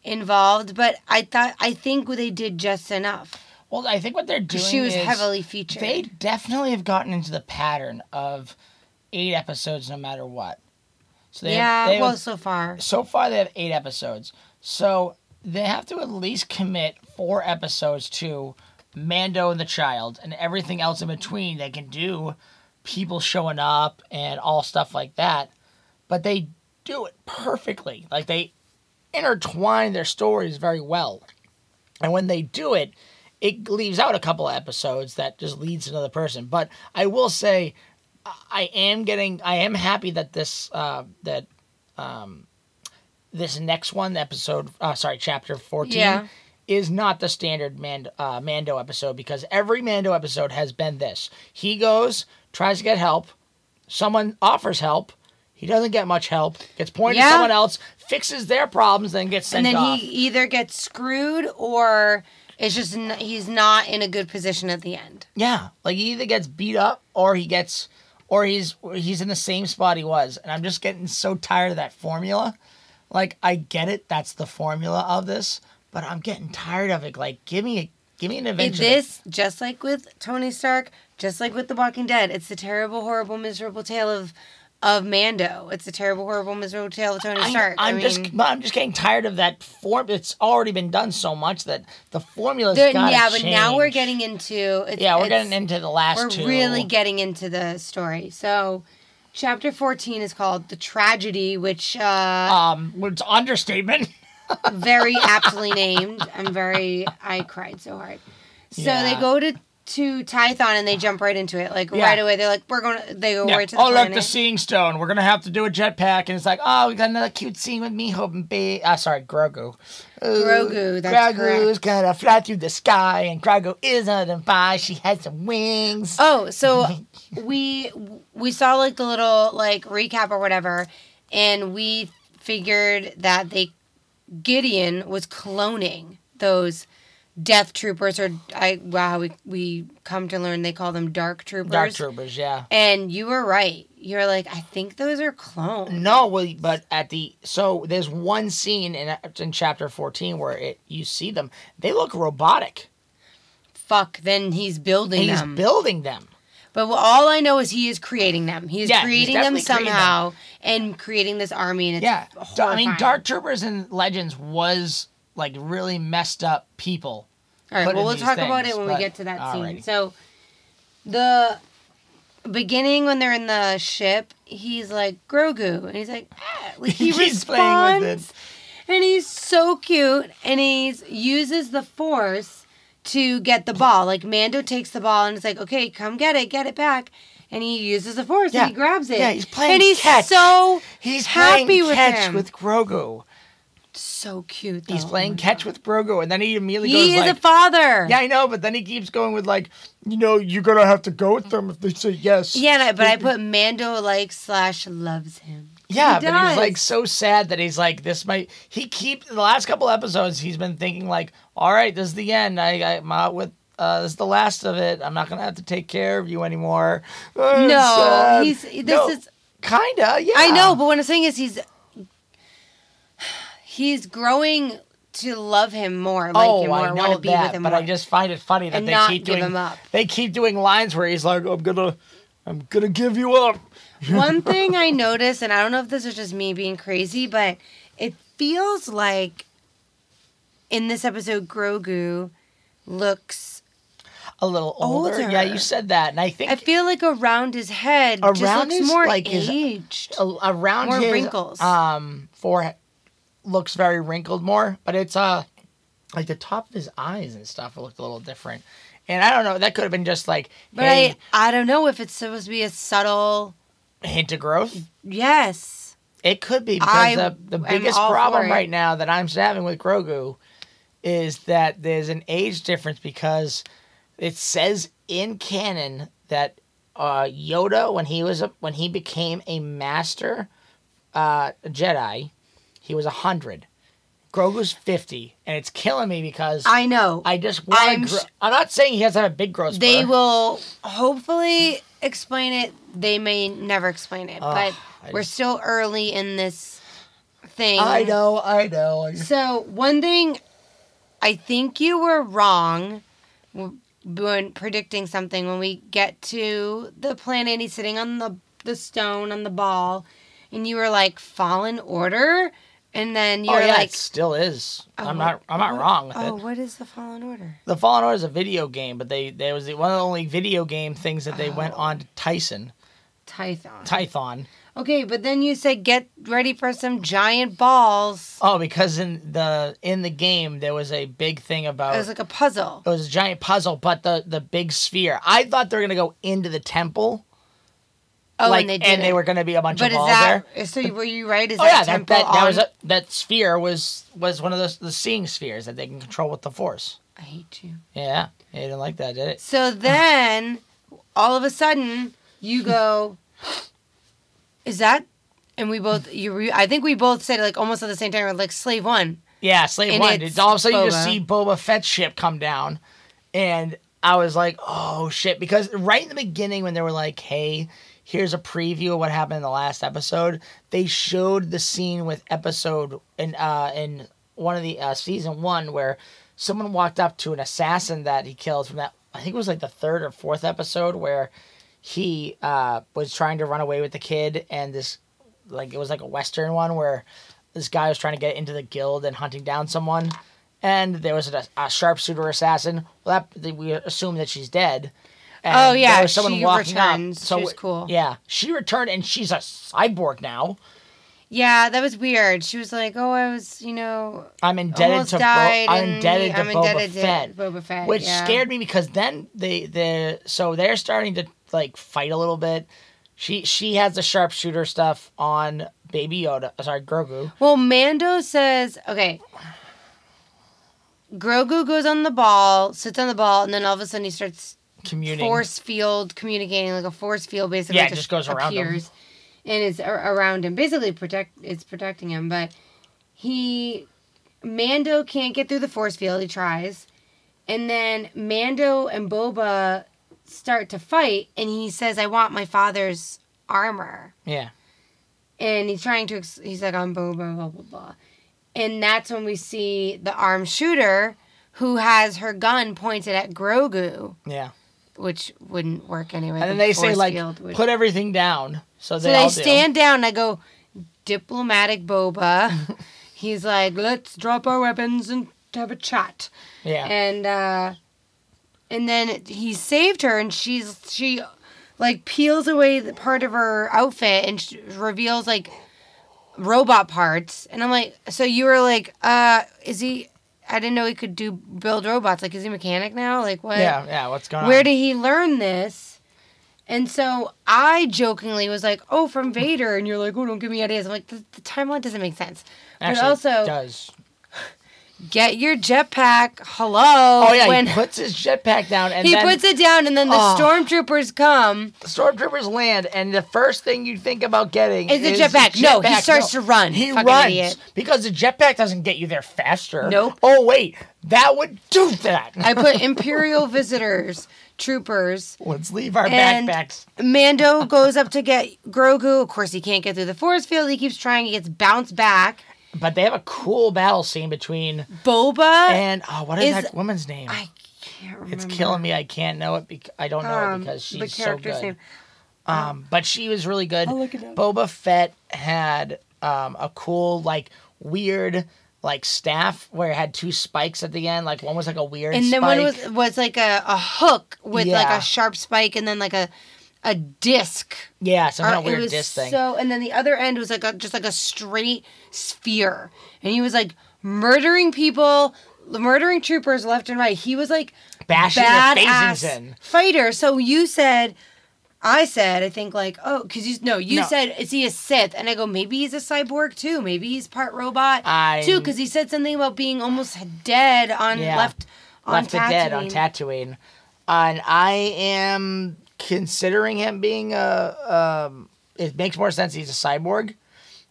Speaker 2: involved. But I thought I think they did just enough.
Speaker 3: Well, I think what they're doing
Speaker 2: She was heavily featured.
Speaker 3: They definitely have gotten into the pattern of eight episodes, no matter what. So they
Speaker 2: yeah,
Speaker 3: have, they have-
Speaker 2: well, so far.
Speaker 3: so far they have eight episodes. So they have to at least commit four episodes to Mando and the child, and everything else in between they can do people showing up and all stuff like that. But they do it perfectly. Like they intertwine their stories very well. And when they do it, it leaves out a couple of episodes that just leads to another person. But I will say, I am getting, I am happy that this, uh, that, um, this next one, episode, uh, sorry, chapter fourteen,
Speaker 2: Yeah.
Speaker 3: is not the standard Mando, uh, Mando episode because every Mando episode has been this: he goes, tries to get help, someone offers help. He doesn't get much help. Gets pointed
Speaker 2: Yeah.
Speaker 3: to someone else, fixes their problems, then gets
Speaker 2: And then
Speaker 3: off.
Speaker 2: he either gets screwed or it's just n- he's not in a good position at the end.
Speaker 3: Yeah, like he either gets beat up or he gets or he's he's in the same spot he was, and I'm just getting so tired of that formula. Like I get it, that's the formula of this, but I'm getting tired of it. Like give me a give me an adventure.
Speaker 2: this, just like with Tony Stark, just like with The Walking Dead, it's the terrible, horrible, miserable tale of of Mando. It's a terrible, horrible, miserable tale of Tony Stark. I
Speaker 3: I'm
Speaker 2: mean,
Speaker 3: just but I'm just getting tired of that form. It's already been done so much that the formula's got
Speaker 2: yeah, but now we're getting into it's,
Speaker 3: yeah we're getting into the last
Speaker 2: we're
Speaker 3: two.
Speaker 2: really getting into the story. So, chapter fourteen is called the tragedy, which uh,
Speaker 3: um, it's understatement.
Speaker 2: very <laughs> aptly named. I'm very. I cried so hard. So
Speaker 3: Yeah.
Speaker 2: they go to to Tython and they jump right into it, like
Speaker 3: Yeah.
Speaker 2: right away. They're like, we're going. to They go
Speaker 3: Yeah.
Speaker 2: right to the
Speaker 3: oh,
Speaker 2: planet.
Speaker 3: look, the Seeing Stone. We're gonna have to do a jetpack, and it's like, oh, we got another cute scene with Miho and Ba. Ah, sorry, Grogu.
Speaker 2: Grogu, that's
Speaker 3: Grogu's gonna fly through the sky, and Grogu is on fire. She has some wings.
Speaker 2: Oh, so <laughs> we we saw like the little like recap or whatever, and we figured that they Gideon was cloning those death troopers, or I wow we we come to learn they call them dark troopers.
Speaker 3: Dark Troopers, yeah.
Speaker 2: And you were right. You're like, I think those are clones.
Speaker 3: No, well, but at the so there's one scene in in chapter fourteen where it you see them. They look robotic.
Speaker 2: Fuck. Then he's building
Speaker 3: He's
Speaker 2: them.
Speaker 3: building them.
Speaker 2: but all I know is he is creating them. He's
Speaker 3: Yeah, he's
Speaker 2: creating them
Speaker 3: definitely creating
Speaker 2: somehow and creating this army. And it's
Speaker 3: Yeah, Da- I mean. Dark Troopers and Legends was like really messed up people.
Speaker 2: All right, well, we'll talk about it when we get to that scene.
Speaker 3: alrighty.
Speaker 2: So, the beginning when they're in the ship, he's like Grogu, and he's like, ah, like <laughs> he
Speaker 3: He's playing with
Speaker 2: responds, and he's so cute, and he's uses the Force to get the ball. <laughs> Like Mando takes the ball and it's like, okay, come get it, get it back. And he uses the force
Speaker 3: Yeah.
Speaker 2: and he grabs it.
Speaker 3: Yeah, he's playing
Speaker 2: And he's
Speaker 3: catch.
Speaker 2: so
Speaker 3: He's
Speaker 2: happy
Speaker 3: playing
Speaker 2: with
Speaker 3: catch
Speaker 2: him.
Speaker 3: with Grogu.
Speaker 2: So cute.
Speaker 3: He's
Speaker 2: though.
Speaker 3: playing
Speaker 2: Oh
Speaker 3: catch
Speaker 2: God.
Speaker 3: with Grogu, and then he immediately
Speaker 2: He
Speaker 3: goes
Speaker 2: is
Speaker 3: like,
Speaker 2: a father.
Speaker 3: "Yeah, I know," but then he keeps going with like, "You know, you're gonna have to go with them if they say yes."
Speaker 2: Yeah, I- but I put Mando like slash loves him.
Speaker 3: Yeah,
Speaker 2: He
Speaker 3: but he's like so sad that he's like, "This might." He keep the last couple episodes. He's been thinking like, "All right, this is the end. I, I'm out with." Uh, this is the last of it. I'm not gonna have to take care of you anymore. Oh,
Speaker 2: No,
Speaker 3: sad.
Speaker 2: he's this
Speaker 3: No,
Speaker 2: is
Speaker 3: kinda. Yeah,
Speaker 2: I know, but what I'm saying is he's he's growing to love him more, like
Speaker 3: oh,
Speaker 2: him more,
Speaker 3: I
Speaker 2: want to be
Speaker 3: that,
Speaker 2: with him
Speaker 3: but
Speaker 2: more.
Speaker 3: I just find it funny that
Speaker 2: And
Speaker 3: they
Speaker 2: not
Speaker 3: keep
Speaker 2: give
Speaker 3: doing
Speaker 2: him up.
Speaker 3: they keep doing lines where he's like, "I'm gonna, I'm gonna give you up." <laughs>
Speaker 2: One thing I noticed, and I don't know if this is just me being crazy, but it feels like in this episode, Grogu looks.
Speaker 3: A little older. Yeah, you said that, and I think
Speaker 2: I feel like around his head just
Speaker 3: Around
Speaker 2: looks
Speaker 3: his,
Speaker 2: more
Speaker 3: like, his-
Speaker 2: aged.
Speaker 3: a- around
Speaker 2: More
Speaker 3: his
Speaker 2: wrinkles.
Speaker 3: um forehead looks very wrinkled more, but it's uh like the top of his eyes and stuff looked a little different. And I don't know, that could have been just like
Speaker 2: But
Speaker 3: hey,
Speaker 2: I, I don't know if it's supposed to be a subtle.
Speaker 3: hint of growth.
Speaker 2: Yes.
Speaker 3: It could be because
Speaker 2: I
Speaker 3: the, the biggest problem right now that I'm having with Grogu is that there's an age difference because it says in canon that uh, Yoda when he was a, when he became a master uh, Jedi, he was hundred. Grogu's fifty, and it's killing me because
Speaker 2: I know.
Speaker 3: I just want
Speaker 2: I'm
Speaker 3: to. Gro-
Speaker 2: sh-
Speaker 3: I'm not saying he has to have a big growth.
Speaker 2: they
Speaker 3: spur.
Speaker 2: will hopefully explain it. They may never explain it, but
Speaker 3: I
Speaker 2: we're
Speaker 3: just-
Speaker 2: still early in this thing.
Speaker 3: I know. I know.
Speaker 2: So one thing, I think you were wrong when predicting something. When we get to the planet, he's sitting on the the stone on the ball, and you were like Fallen Order, and then you
Speaker 3: oh yeah,
Speaker 2: like,
Speaker 3: it still is.
Speaker 2: Oh,
Speaker 3: I'm not. I'm not
Speaker 2: what-
Speaker 3: wrong with
Speaker 2: oh,
Speaker 3: it.
Speaker 2: what is the Fallen Order?
Speaker 3: The Fallen Order is a video game, but they there was the, one of the only video game things that they oh. went
Speaker 2: Oh.
Speaker 3: on to Tyson
Speaker 2: Tython.
Speaker 3: Tython.
Speaker 2: okay, but then you said get ready for some giant balls.
Speaker 3: Oh, because in the in the game there was a big thing about
Speaker 2: It was like a puzzle.
Speaker 3: it was a giant puzzle, but the the big sphere. I thought they were gonna go into the temple.
Speaker 2: Oh,
Speaker 3: like,
Speaker 2: and they did.
Speaker 3: were gonna be a bunch
Speaker 2: But
Speaker 3: of
Speaker 2: is
Speaker 3: balls
Speaker 2: that
Speaker 3: there.
Speaker 2: so? Were you right? Is
Speaker 3: Oh
Speaker 2: that
Speaker 3: yeah, that that, that was a, um, that sphere was was one of those the seeing spheres that they can control with the force.
Speaker 2: I hate you.
Speaker 3: Yeah, you didn't like that, did it?
Speaker 2: So then, all of a sudden, you go, "Is that?" And we both, you, re- I think we both said like almost at the same time, we're like Slave One.
Speaker 3: Yeah, Slave
Speaker 2: And
Speaker 3: One.
Speaker 2: it's
Speaker 3: It's all of a sudden you just see Boba Fett's ship come down, and I was like, oh shit, because right in the beginning when they were like, hey. Here's a preview of what happened in the last episode. They showed the scene with episode in uh in one of the uh, season one where someone walked up to an assassin that he killed from that. I think it was like the third or fourth episode where he uh was trying to run away with the kid and this like it was like a western one where this guy was trying to get into the guild and hunting down someone and there was a, a sharpshooter assassin well that we assume that she's dead Oh, and
Speaker 2: Oh, yeah,
Speaker 3: there was someone
Speaker 2: she
Speaker 3: walking
Speaker 2: returns.
Speaker 3: up so
Speaker 2: She was cool.
Speaker 3: yeah she returned and she's a cyborg now
Speaker 2: Yeah, that was weird. She was like, "Oh, I was, you know,
Speaker 3: i'm indebted to Bo-
Speaker 2: died."
Speaker 3: i'm indebted to
Speaker 2: I'm
Speaker 3: boba
Speaker 2: indebted to
Speaker 3: fett
Speaker 2: Boba Fett,
Speaker 3: which
Speaker 2: yeah.
Speaker 3: scared me because then they the so they're starting to like fight a little bit she she has the sharpshooter stuff on baby yoda uh, sorry grogu
Speaker 2: Well, Mando says, okay. Grogu goes on the ball, sits on the ball, and then all of a sudden he starts
Speaker 3: commuting
Speaker 2: force field communicating like a force field basically
Speaker 3: Yeah, it
Speaker 2: just,
Speaker 3: goes around him.
Speaker 2: and is ar- around him basically protect it's protecting him but he mando can't get through the force field he tries. And then mando and boba start to fight and he says i want my father's armor.
Speaker 3: Yeah.
Speaker 2: And he's trying to ex- he's like i'm boba blah blah blah. And that's when we see the armed shooter who has her gun pointed at grogu.
Speaker 3: Yeah
Speaker 2: which wouldn't work anyway.
Speaker 3: and then
Speaker 2: the
Speaker 3: they say like
Speaker 2: would-
Speaker 3: put everything down so
Speaker 2: so
Speaker 3: they,
Speaker 2: they
Speaker 3: all do.
Speaker 2: stand down. And I go, diplomatic Boba. <laughs> He's like, let's drop our weapons and have a chat.
Speaker 3: yeah
Speaker 2: And uh, and then he saved her, and she's she like peels away the part of her outfit and reveals like robot parts. And I'm like, so you were like, uh, is he? I didn't know he could do build robots. Like, is he a mechanic now? Like, what?
Speaker 3: yeah yeah what's going
Speaker 2: Where
Speaker 3: on Where
Speaker 2: did he learn this? And so I jokingly was like, "Oh, from Vader," and you're like, "Oh, don't give me ideas." I'm like, "The, the timeline doesn't make sense."
Speaker 3: Actually,
Speaker 2: but also,
Speaker 3: it does
Speaker 2: get your jetpack. Hello.
Speaker 3: oh yeah
Speaker 2: when
Speaker 3: he puts his jetpack down and
Speaker 2: he
Speaker 3: then
Speaker 2: puts it down, and then the
Speaker 3: Oh.
Speaker 2: stormtroopers come.
Speaker 3: The stormtroopers land and the first thing you think about getting
Speaker 2: Is the
Speaker 3: is
Speaker 2: jetpack. No, he starts to run.
Speaker 3: he
Speaker 2: Fucking
Speaker 3: runs
Speaker 2: idiot.
Speaker 3: because the jetpack doesn't get you there faster
Speaker 2: Nope.
Speaker 3: oh wait that would do that
Speaker 2: I put <laughs> Imperial visitors, troopers.
Speaker 3: let's leave our
Speaker 2: And-
Speaker 3: backpacks
Speaker 2: Mando goes up to get Grogu. Of course, he can't get through the force field. He keeps trying. He gets bounced back.
Speaker 3: But they have a cool battle scene between
Speaker 2: Boba.
Speaker 3: and oh what is,
Speaker 2: Is-
Speaker 3: that woman's name
Speaker 2: I can't remember.
Speaker 3: It's killing me. I can't know it. Bec- I don't know it
Speaker 2: Um,
Speaker 3: because
Speaker 2: the
Speaker 3: she's so
Speaker 2: character's
Speaker 3: good.
Speaker 2: name.
Speaker 3: Um, but she was really good.
Speaker 2: I'll look it up.
Speaker 3: Boba Fett had um a cool like weird like staff where it had two spikes at the end. Like one was like a weird
Speaker 2: and then
Speaker 3: spike.
Speaker 2: one was was like a, a hook with like a sharp spike and then like a a disc
Speaker 3: yeah, some kind of uh, weird
Speaker 2: it was
Speaker 3: disc thing.
Speaker 2: so and then the other end was like a just like a straight sphere and he was like murdering people murdering troopers left and right he was like
Speaker 3: Bashing
Speaker 2: badass
Speaker 3: in.
Speaker 2: fighter so you said I said, I think like, oh, because you no, you
Speaker 3: No.
Speaker 2: said is he a Sith, and I go maybe he's a cyborg too, maybe he's part robot
Speaker 3: I
Speaker 2: too, because he said something about being almost dead on
Speaker 3: Yeah.
Speaker 2: left on
Speaker 3: left for dead on
Speaker 2: Tatooine.
Speaker 3: Tatooine, and I am considering him being a. Um, it makes more sense. He's a cyborg,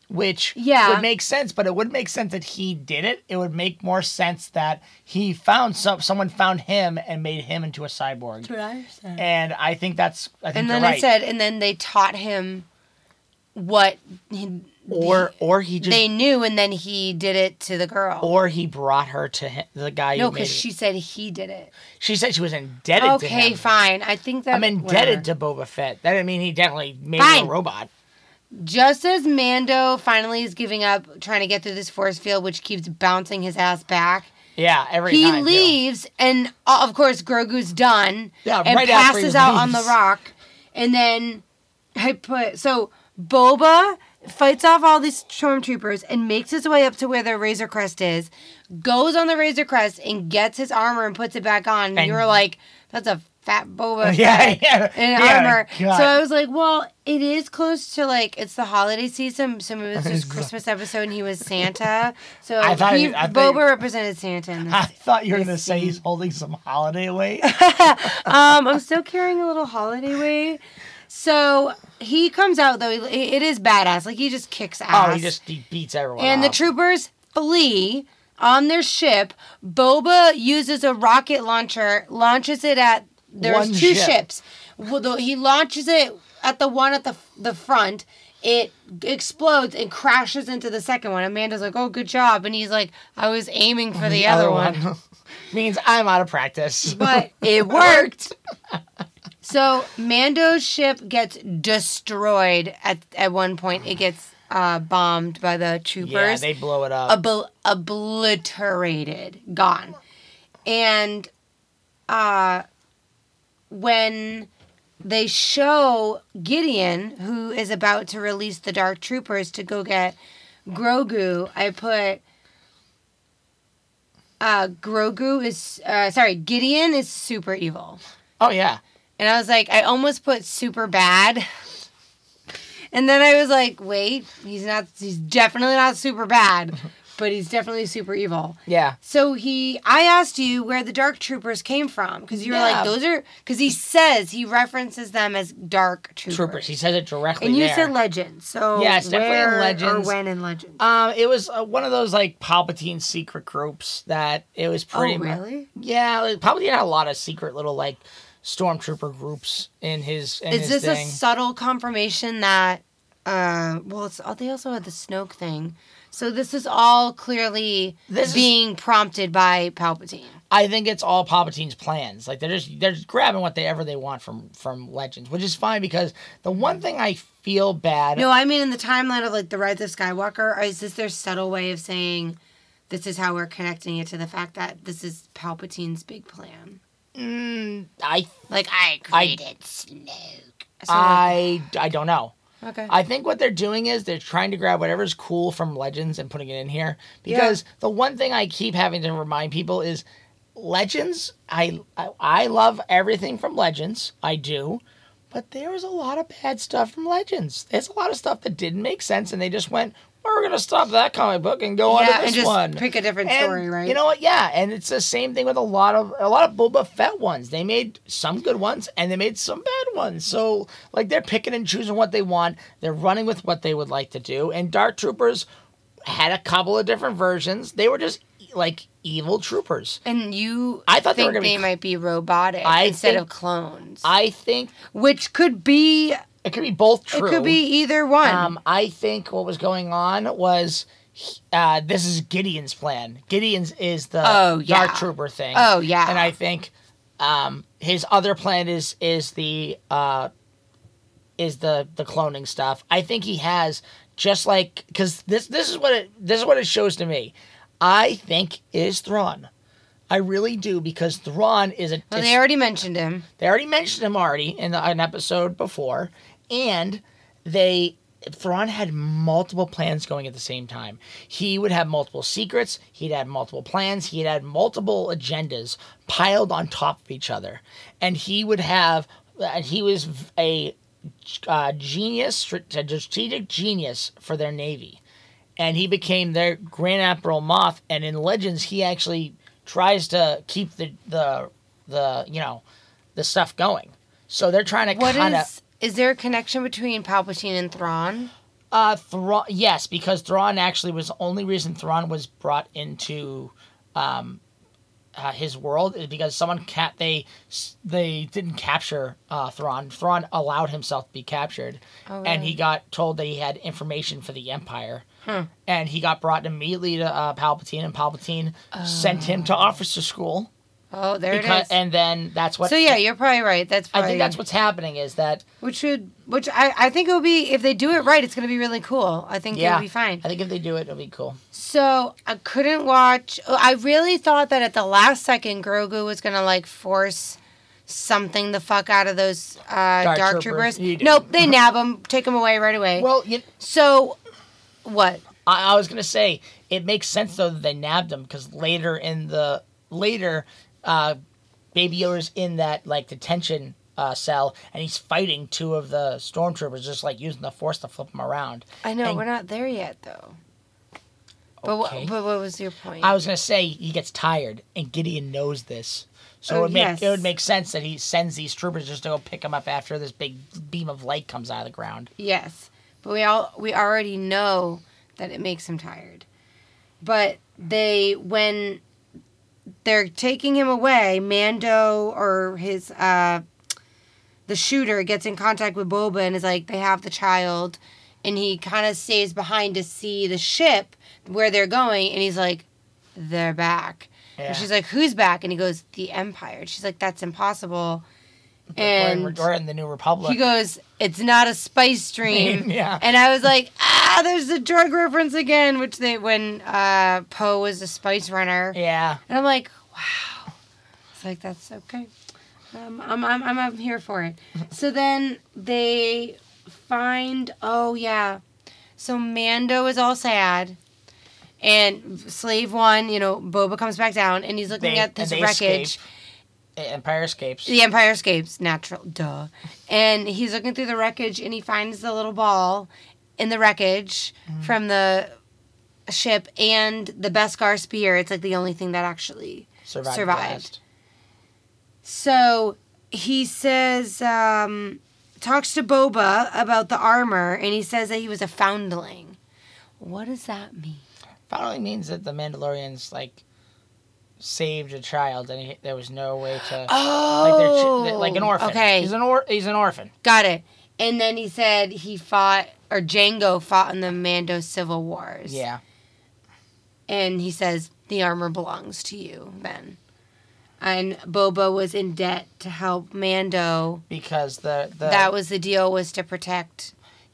Speaker 3: which
Speaker 2: Yeah.
Speaker 3: would make sense, but it wouldn't make sense that he did it. It would make more sense that he found some someone found him and made him into a cyborg.
Speaker 2: what I said.
Speaker 3: And I think that's I think
Speaker 2: And then
Speaker 3: right.
Speaker 2: I said, and then they taught him what he,
Speaker 3: or or he just
Speaker 2: they knew, and then he did it to the girl.
Speaker 3: or he brought her to him, the guy
Speaker 2: no, because she said he did it.
Speaker 3: she said she was indebted to him.
Speaker 2: Okay, fine. I think that
Speaker 3: I'm indebted to Boba Fett. That didn't mean he definitely made her
Speaker 2: Fine.
Speaker 3: a robot.
Speaker 2: Just as Mando finally is giving up trying to get through this force field, which keeps bouncing his ass back,
Speaker 3: Yeah, every
Speaker 2: he
Speaker 3: time.
Speaker 2: leaves, and uh, of course Grogu's done,
Speaker 3: Yeah,
Speaker 2: and
Speaker 3: right after he
Speaker 2: passes out on the rock, and then I put so Boba fights off all these stormtroopers and makes his way up to where the Razor Crest is, goes on the Razor Crest and gets his armor and puts it back on. And,
Speaker 3: And-
Speaker 2: you were like, "That's a fat Boba <laughs>
Speaker 3: Yeah, yeah,
Speaker 2: in
Speaker 3: yeah,
Speaker 2: armor."
Speaker 3: God.
Speaker 2: So I was like, "Well, it is close to like it's the holiday season, so maybe it's <laughs> just Christmas episode and he was Santa." So
Speaker 3: I thought
Speaker 2: he,
Speaker 3: I
Speaker 2: Boba represented Santa in <laughs> this
Speaker 3: I thought you were going to say he's holding some holiday weight.
Speaker 2: um, I'm still carrying a little holiday weight. So he comes out though. It is badass. Like he just kicks ass.
Speaker 3: oh, he just he beats everyone.
Speaker 2: and the troopers flee on their ship. Boba uses a rocket launcher, launches it at. There's
Speaker 3: One
Speaker 2: two
Speaker 3: ship.
Speaker 2: ships. Well, the- he launches it at the one at the the front. It explodes and crashes into the second one. Amanda's like, "Oh, good job," and he's like, "I was aiming for the, other, one. <laughs>
Speaker 3: means I'm out of practice.
Speaker 2: but <laughs> it worked. <laughs> so Mando's ship gets destroyed at at one point. It gets uh, bombed by the troopers.
Speaker 3: yeah, they blow it up.
Speaker 2: Obl- obliterated, gone. And uh, when they show Gideon, who is about to release the Dark Troopers to go get Grogu, I put uh, Grogu is uh, sorry, Gideon is super evil,
Speaker 3: oh yeah,
Speaker 2: and I was like, I almost put super bad, and then I was like, wait, he's not. He's definitely not super bad, <laughs> but he's definitely super evil.
Speaker 3: yeah.
Speaker 2: So he, I asked you where the Dark Troopers came from because you were
Speaker 3: Yeah.
Speaker 2: like, those are because he says he references them as Dark Troopers.
Speaker 3: Troopers. He says it directly
Speaker 2: and you
Speaker 3: there.
Speaker 2: said Legends. So
Speaker 3: Yeah, it's definitely in
Speaker 2: where
Speaker 3: Legends.
Speaker 2: or when in Legends.
Speaker 3: um, it was uh, one of those like Palpatine secret groups that it was pretty.
Speaker 2: oh
Speaker 3: mu-
Speaker 2: really?
Speaker 3: Yeah, like, Palpatine had a lot of secret little like stormtrooper groups in his. In
Speaker 2: Is
Speaker 3: his
Speaker 2: this
Speaker 3: thing.
Speaker 2: a subtle confirmation that? Uh, well, it's they also had the Snoke thing. So this is all clearly
Speaker 3: This is-
Speaker 2: being prompted by Palpatine.
Speaker 3: I think it's all Palpatine's plans. Like they're just they're just grabbing what they ever they want from from Legends, which is fine because the one thing I feel bad.
Speaker 2: No, I mean in the timeline of like the Rise of Skywalker, is this their subtle way of saying this is how we're connecting it to the fact that this is Palpatine's big plan?
Speaker 3: Mm, I
Speaker 2: Like I
Speaker 3: I-
Speaker 2: created Snoke. So,
Speaker 3: I I don't know.
Speaker 2: okay.
Speaker 3: I think what they're doing is they're trying to grab whatever's cool from Legends and putting it in here. Because the one thing I keep having to remind people is Legends. I, I I love everything from Legends. I do. But there was a lot of bad stuff from Legends. There's a lot of stuff that didn't make sense, and they just went, "We're gonna stop that comic book and go on to this
Speaker 2: and just
Speaker 3: one."
Speaker 2: pick a different
Speaker 3: And
Speaker 2: story, right?
Speaker 3: You know what? Yeah, and it's the same thing with a lot of a lot of Boba Fett ones. They made some good ones and they made some bad ones. So like they're picking and choosing what they want. They're running with what they would like to do. And Dark Troopers had a couple of different versions. They were just like evil troopers.
Speaker 2: and you
Speaker 3: I thought they
Speaker 2: they
Speaker 3: be-
Speaker 2: might be robotic
Speaker 3: I
Speaker 2: instead
Speaker 3: think-
Speaker 2: of clones,
Speaker 3: I think
Speaker 2: which could be
Speaker 3: it could be both true.
Speaker 2: it could be either one.
Speaker 3: Um, I think what was going on was uh, this is Gideon's plan. Gideon's is the
Speaker 2: Oh, yeah.
Speaker 3: Dark Trooper thing.
Speaker 2: Oh, yeah.
Speaker 3: and I think um, his other plan is is the uh, is the the cloning stuff. I think he has just like because this this is what it this is what it shows to me. I think it is Thrawn. I really do because Thrawn is a.
Speaker 2: well, they already mentioned him.
Speaker 3: they already mentioned him already in the, an episode before, and they Thrawn had multiple plans going at the same time. He would have multiple secrets. He'd had multiple plans. He'd had multiple agendas piled on top of each other, and he would have. And he was a uh, genius, a strategic genius for their navy, and he became their Grand Admiral Moth. And in Legends, he actually tries to keep the the the you know the stuff going. So they're trying to kind of.
Speaker 2: Is there a connection between Palpatine and Thrawn?
Speaker 3: Uh, Thrawn. Yes, because Thrawn actually was the only reason Thrawn was brought into, um, uh, his world is because someone cat they they didn't capture uh, Thrawn. Thrawn allowed himself to be captured,
Speaker 2: Oh,
Speaker 3: and he got told that he had information for the Empire. And he got brought immediately to uh, Palpatine, and Palpatine sent him to officer school.
Speaker 2: Oh, there
Speaker 3: Because,
Speaker 2: it is.
Speaker 3: and then that's what.
Speaker 2: so yeah, you're probably right. That's probably, I
Speaker 3: think that's what's happening is that
Speaker 2: which would which I I think it will be if they do it right. It's gonna be really cool. I think
Speaker 3: yeah,
Speaker 2: it'll be fine.
Speaker 3: I think if they do it, it'll be cool.
Speaker 2: So I couldn't watch. I really thought that at the last second, Grogu was gonna like force something the fuck out of those uh,
Speaker 3: Dark
Speaker 2: dark,
Speaker 3: troopers.
Speaker 2: troopers. Nope, they nab them, take them away right away.
Speaker 3: Well, you,
Speaker 2: so what?
Speaker 3: I, I was gonna say it makes sense though that they nabbed them because later in the later, uh, Baby Yoda's in that like detention uh, cell and he's fighting two of the stormtroopers, just like using the force to flip them around.
Speaker 2: I know
Speaker 3: And-
Speaker 2: we're not there yet though. But
Speaker 3: Okay.
Speaker 2: what? But what was your point?
Speaker 3: I was gonna say he gets tired, and Gideon knows this, so
Speaker 2: Oh,
Speaker 3: it would make
Speaker 2: yes.
Speaker 3: it would make sense that he sends these troopers just to go pick him up after this big beam of light comes out of the ground.
Speaker 2: Yes, but we all we already know that it makes him tired. But they when they're taking him away, Mando or his uh the shooter gets in contact with Boba and is like they have the child and he kind of stays behind to see the ship where they're going and he's like they're back.
Speaker 3: Yeah.
Speaker 2: And she's like who's back and he goes the empire. And she's like that's impossible.
Speaker 3: And we're in the New Republic.
Speaker 2: he goes, "It's not a spice stream." <laughs>
Speaker 3: Yeah.
Speaker 2: And I was like, "Ah, there's the drug reference again," which they when uh, Poe was a spice runner,
Speaker 3: yeah,
Speaker 2: and I'm like, "Wow." It's like that's okay. Um, I'm, I'm I'm I'm here for it. <laughs> So then they find, oh yeah, so Mando is all sad. And Slave One, you know, Boba comes back down, and he's looking
Speaker 3: They-
Speaker 2: at this wreckage.
Speaker 3: escape. Empire escapes.
Speaker 2: The Empire escapes, natural, duh. And he's looking through the wreckage and he finds the little ball in the wreckage
Speaker 3: Mm-hmm.
Speaker 2: from the ship and the Beskar spear. It's like the only thing that actually.
Speaker 3: Survived.
Speaker 2: survived. So he says, um, talks to Boba about the armor and he says that he was a foundling. What does that mean?
Speaker 3: Foundling means that the Mandalorians like saved a child and he, there was no way to
Speaker 2: Oh,
Speaker 3: like like an oh, orphan.
Speaker 2: Okay,
Speaker 3: he's an or he's an orphan.
Speaker 2: got it. And then he said he fought, or Jango fought in the Mando Civil Wars.
Speaker 3: Yeah,
Speaker 2: and he says the armor belongs to you then and boba was in debt to help mando
Speaker 3: because the the
Speaker 2: that was the deal was to protect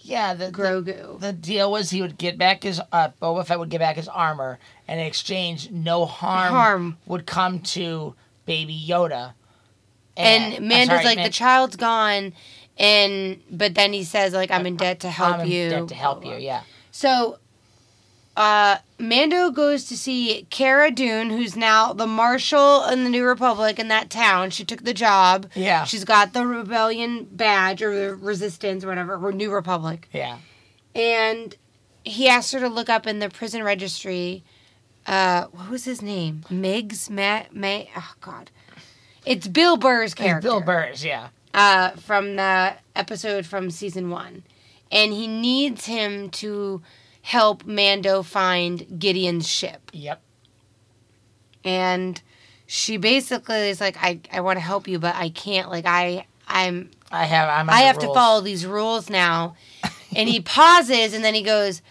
Speaker 3: yeah the, the
Speaker 2: grogu
Speaker 3: the deal was he would get back his uh, Boba Fett would get back his armor, and in exchange, no harm,
Speaker 2: Harm.
Speaker 3: would come to Baby Yoda.
Speaker 2: and,
Speaker 3: I'm
Speaker 2: mando's
Speaker 3: sorry,
Speaker 2: like
Speaker 3: Man-
Speaker 2: the child's gone and but then he says like i'm in debt to help
Speaker 3: I'm in
Speaker 2: you
Speaker 3: debt to help you. Yeah,
Speaker 2: so uh mando goes to see Cara Dune, who's now the marshal in the New Republic in that town. She took the job.
Speaker 3: Yeah.
Speaker 2: She's got the rebellion badge or the resistance, or whatever, or New Republic.
Speaker 3: yeah.
Speaker 2: and he asked her to look up in the prison registry. Uh, what was his name? Miggs, Matt, May. Oh God, it's Bill Burr's
Speaker 3: It's
Speaker 2: character.
Speaker 3: Bill Burrs. Yeah,
Speaker 2: Uh, from the episode from season one, and he needs him to help Mando find Gideon's ship.
Speaker 3: yep.
Speaker 2: And she basically is like, I, I want to help you, but I can't. Like I, I'm
Speaker 3: I have. I'm.
Speaker 2: I have to follow these rules now. and he <laughs> pauses and then he goes,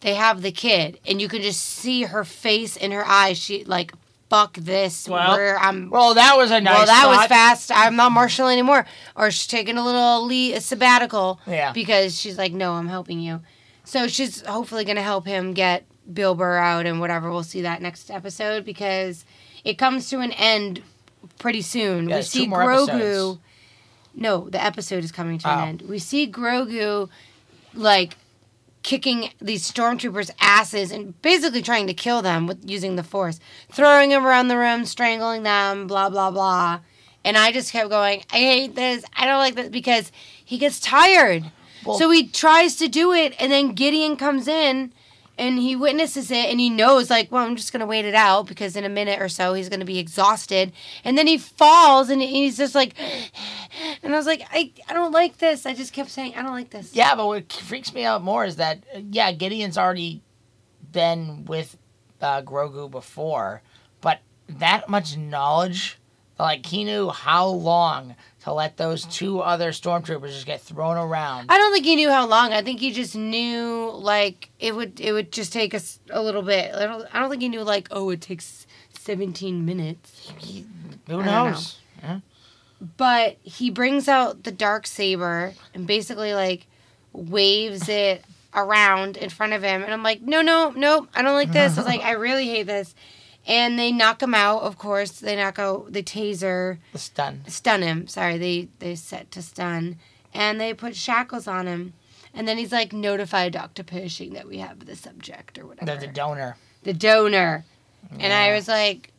Speaker 2: They have the kid. And you can just see her face in her eyes. She like, fuck this.
Speaker 3: Well,
Speaker 2: where I'm
Speaker 3: Well, that was a nice.
Speaker 2: well, that was fast. I'm not marshal anymore. Or she's taking a little leave, a sabbatical.
Speaker 3: Yeah.
Speaker 2: Because she's like, no, I'm helping you. So she's hopefully going to help him get Bill Burr out and whatever. We'll see that next episode because it comes to an end pretty soon.
Speaker 3: Yeah,
Speaker 2: we see Grogu.
Speaker 3: episodes.
Speaker 2: No, the episode is coming to
Speaker 3: Oh.
Speaker 2: an end. We see Grogu like kicking these stormtroopers' asses and basically trying to kill them with using the force, throwing them around the room, strangling them, blah blah blah. And I just kept going, I hate this. I don't like this because he gets tired.
Speaker 3: Well-
Speaker 2: so he tries to do it and then Gideon comes in and he witnesses it and he knows like well i'm just gonna wait it out because in a minute or so he's gonna be exhausted. And then he falls and he's just like <sighs> and i was like i, I don't like this. I just kept saying i don't like this.
Speaker 3: Yeah, but what freaks me out more is that yeah, Gideon's already been with uh, Grogu before, but that much knowledge, like he knew how long to let those two other stormtroopers just get thrown around.
Speaker 2: I don't think he knew how long. I think he just knew like it would it would just take us a little bit. I don't, I don't think he knew like oh it takes 17 minutes.
Speaker 3: He- who
Speaker 2: don't know.
Speaker 3: knows? Yeah.
Speaker 2: But he brings out the dark saber and basically like waves it around in front of him and I'm like no no no I don't like this. I was like <laughs> I really hate this. And they knock him out, of course. They knock out the taser.
Speaker 3: The stun.
Speaker 2: stun him. Sorry, they they set to stun, and they put shackles on him. And then he's like, notify Doctor Pershing that we have the subject or whatever,
Speaker 3: The, the donor.
Speaker 2: the donor. And I was like,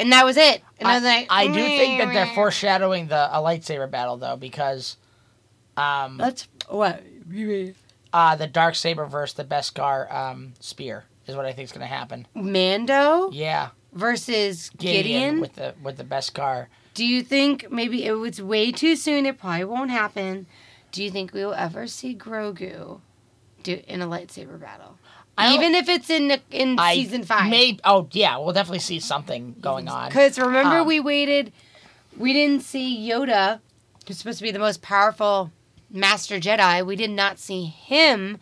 Speaker 2: and that was it. And I, was like,
Speaker 3: I do think that they're foreshadowing the a lightsaber battle though, because um,
Speaker 2: That's what.
Speaker 3: uh, the dark saber versus the Beskar um, spear is what I think is going to happen.
Speaker 2: Mando
Speaker 3: Yeah,
Speaker 2: versus
Speaker 3: Gideon,
Speaker 2: Gideon.
Speaker 3: with the with the Beskar.
Speaker 2: Do you think maybe it was way too soon? It probably won't happen. Do you think we will ever see Grogu do in a lightsaber battle? Even if it's in the, in
Speaker 3: I
Speaker 2: season five.
Speaker 3: May, oh yeah, we'll definitely see something going on.
Speaker 2: Because remember,
Speaker 3: Um,
Speaker 2: we waited, we didn't see Yoda, who's supposed to be the most powerful Master Jedi. We did not see him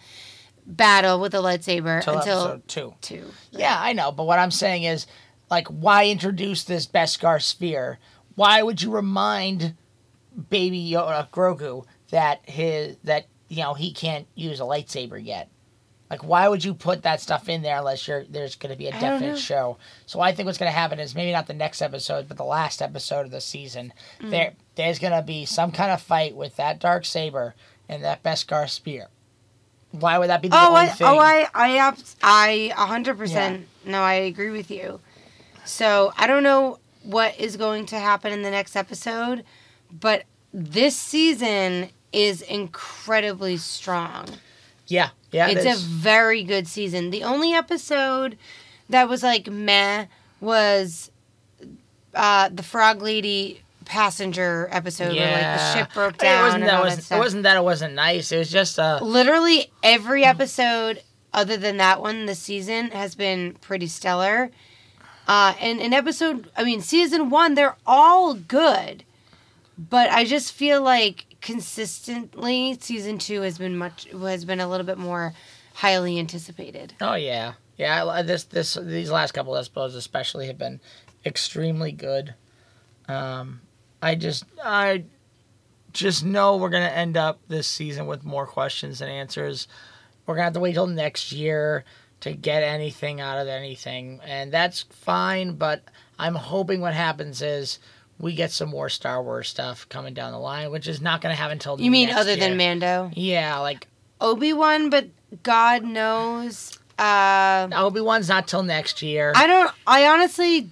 Speaker 2: battle with a lightsaber until
Speaker 3: episode two.
Speaker 2: two.
Speaker 3: Yeah, I know, but what I'm saying is, like, why introduce this Beskar sphere? Why would you remind Baby Yoda, Grogu that his that you know he can't use a lightsaber yet? Like, why would you put that stuff in there unless you're there's going to be a definite show? So I think what's going to happen is maybe not the next episode, but the last episode of the season.
Speaker 2: Mm.
Speaker 3: There, there's going to be some kind of fight with that dark saber and that Beskar spear. Why would that be the
Speaker 2: Oh,
Speaker 3: only
Speaker 2: I,
Speaker 3: thing?
Speaker 2: oh, I, I, I, a hundred percent. No, I agree with you. So I don't know what is going to happen in the next episode, but this season is incredibly strong.
Speaker 3: yeah, yeah, it
Speaker 2: it's
Speaker 3: is.
Speaker 2: a very good season. The only episode that was like meh was uh, the Frog Lady passenger episode where like the ship broke down
Speaker 3: It wasn't that it,
Speaker 2: that
Speaker 3: it wasn't that it wasn't nice. It was just uh
Speaker 2: Literally every episode other than that one this season has been pretty stellar. Uh, and in episode, I mean, season one, they're all good, but I just feel like consistently, season two has been much has been a little bit more highly anticipated.
Speaker 3: oh yeah yeah. This this these last couple episodes especially have been extremely good. Um, I just I just know we're gonna end up this season with more questions than answers. We're gonna have to wait till next year to get anything out of anything, and that's fine. But I'm hoping what happens is. We get some more Star Wars stuff coming down the line, which is not going to happen until
Speaker 2: You mean other
Speaker 3: year.
Speaker 2: than Mando?
Speaker 3: Yeah, like
Speaker 2: Obi Wan, but God knows. Uh,
Speaker 3: Obi Wan's not till next year.
Speaker 2: I don't. I honestly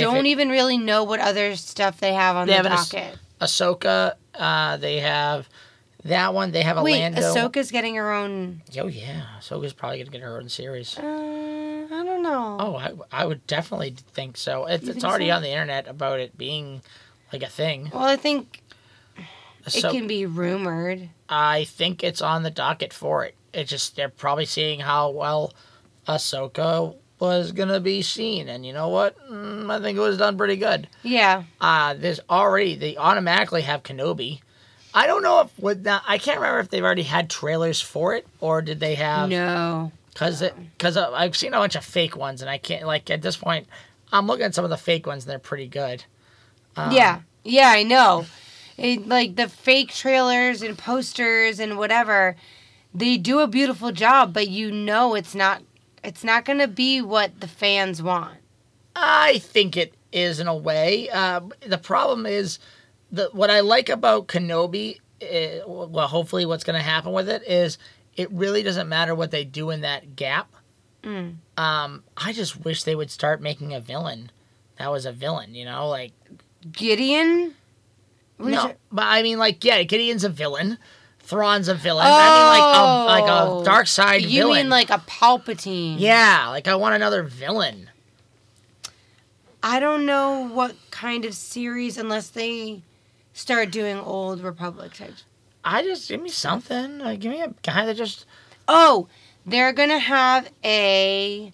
Speaker 2: don't
Speaker 3: it-
Speaker 2: even really know what other stuff they have on
Speaker 3: They
Speaker 2: the
Speaker 3: have an Ahs-
Speaker 2: docket.
Speaker 3: Ahsoka, uh, they have that one. They have a
Speaker 2: Wait,
Speaker 3: Lando.
Speaker 2: Ahsoka's getting her own.
Speaker 3: Oh yeah, Ahsoka's probably gonna get her own series.
Speaker 2: Uh, I don't know.
Speaker 3: Oh, I, I would definitely think so. It's, it's already
Speaker 2: so?
Speaker 3: on the internet about it being like a thing.
Speaker 2: Well, I think
Speaker 3: So
Speaker 2: it can be rumored.
Speaker 3: I think it's on the docket for it. It's just they're probably seeing how well Ahsoka was gonna be seen, and you know what? Mm, I think it was done pretty good.
Speaker 2: Yeah.
Speaker 3: uh, there's already they automatically have Kenobi. I don't know if with that I can't remember if they've already had trailers for it or did they have
Speaker 2: no.
Speaker 3: because because I've seen a bunch of fake ones and I can't like at this point I'm looking at some of the fake ones and they're pretty good. Um,
Speaker 2: yeah. Yeah, I know. It, like the fake trailers and posters and whatever, they do a beautiful job, but you know it's not. It's not going to be what the fans want.
Speaker 3: I think it is in a way. Uh, the problem is the what I like about Kenobi. eh, well, hopefully, what's going to happen with it is it really doesn't matter what they do in that gap.
Speaker 2: Mm.
Speaker 3: Um, I just wish they would start making a villain that was a villain. You know, like
Speaker 2: Gideon. What
Speaker 3: no, but I mean, like, yeah, Gideon's a villain Thrawn's a villain. I mean, like a like a dark side
Speaker 2: Oh. You
Speaker 3: villain.
Speaker 2: mean like a Palpatine?
Speaker 3: yeah, like I want another villain.
Speaker 2: I don't know what kind of series unless they start doing old Republic types.
Speaker 3: I just give me something. Like, give me a guy that just
Speaker 2: Oh, they're gonna have a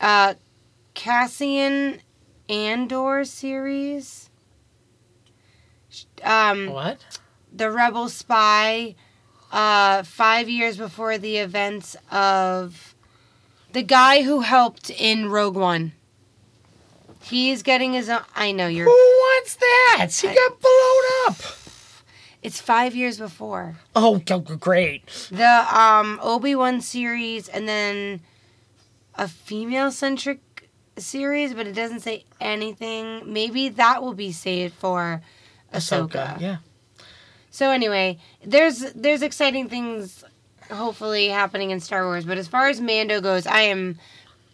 Speaker 2: uh Cassian Andor series. Um,
Speaker 3: what?
Speaker 2: The rebel spy uh, five years before the events of the guy who helped in Rogue One. He's getting his own. I know you're.
Speaker 3: Who wants that? He
Speaker 2: I-
Speaker 3: got blown up.
Speaker 2: It's five years before
Speaker 3: Oh, great.
Speaker 2: the um, Obi Wan series, and then a female centric series, but it doesn't say anything. Maybe that will be saved for Ahsoka.
Speaker 3: Yeah.
Speaker 2: So anyway, there's there's exciting things hopefully happening in Star Wars, but as far as Mando goes, I am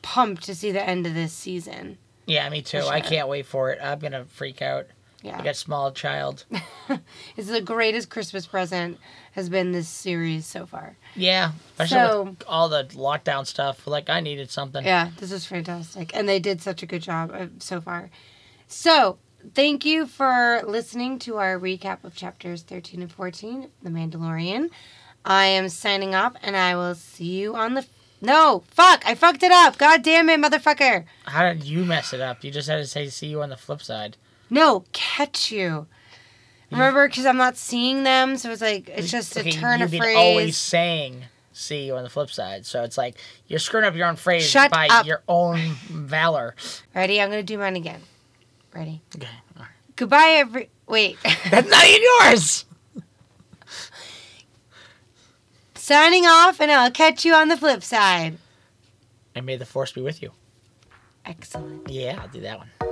Speaker 2: pumped to see the end of this season.
Speaker 3: Yeah, me too.
Speaker 2: For
Speaker 3: I can't wait for it. I'm gonna freak out. I
Speaker 2: Yeah.
Speaker 3: got small child. <laughs>
Speaker 2: It's the greatest Christmas present has been this series so far.
Speaker 3: Yeah, especially
Speaker 2: So-
Speaker 3: all the lockdown stuff. Like I needed something.
Speaker 2: Yeah, this is fantastic. And they did such a good job uh, so far. So, thank you for listening to our recap of chapters 13 and 14 of The Mandalorian. I am signing off and I will see you on the. No, fuck, I fucked it up. God damn it, motherfucker.
Speaker 3: How did you mess it up? You just had to say "see you" on the flip side.
Speaker 2: No, catch you. Remember, because I'm not seeing them, so it's like it's just a turn
Speaker 3: you've
Speaker 2: of
Speaker 3: been
Speaker 2: phrase.
Speaker 3: always saying "see you" on the flip side. So it's like you're screwing up your own phrase
Speaker 2: Shut
Speaker 3: by
Speaker 2: up.
Speaker 3: your own valor.
Speaker 2: Ready? I'm gonna do mine again. Ready?
Speaker 3: Okay. all right.
Speaker 2: Goodbye, every. Wait. <laughs>
Speaker 3: That's not even yours. <laughs>
Speaker 2: Signing off, and I'll catch you on the flip side.
Speaker 3: And may the force be with you.
Speaker 2: Excellent.
Speaker 3: Yeah, I'll do that one.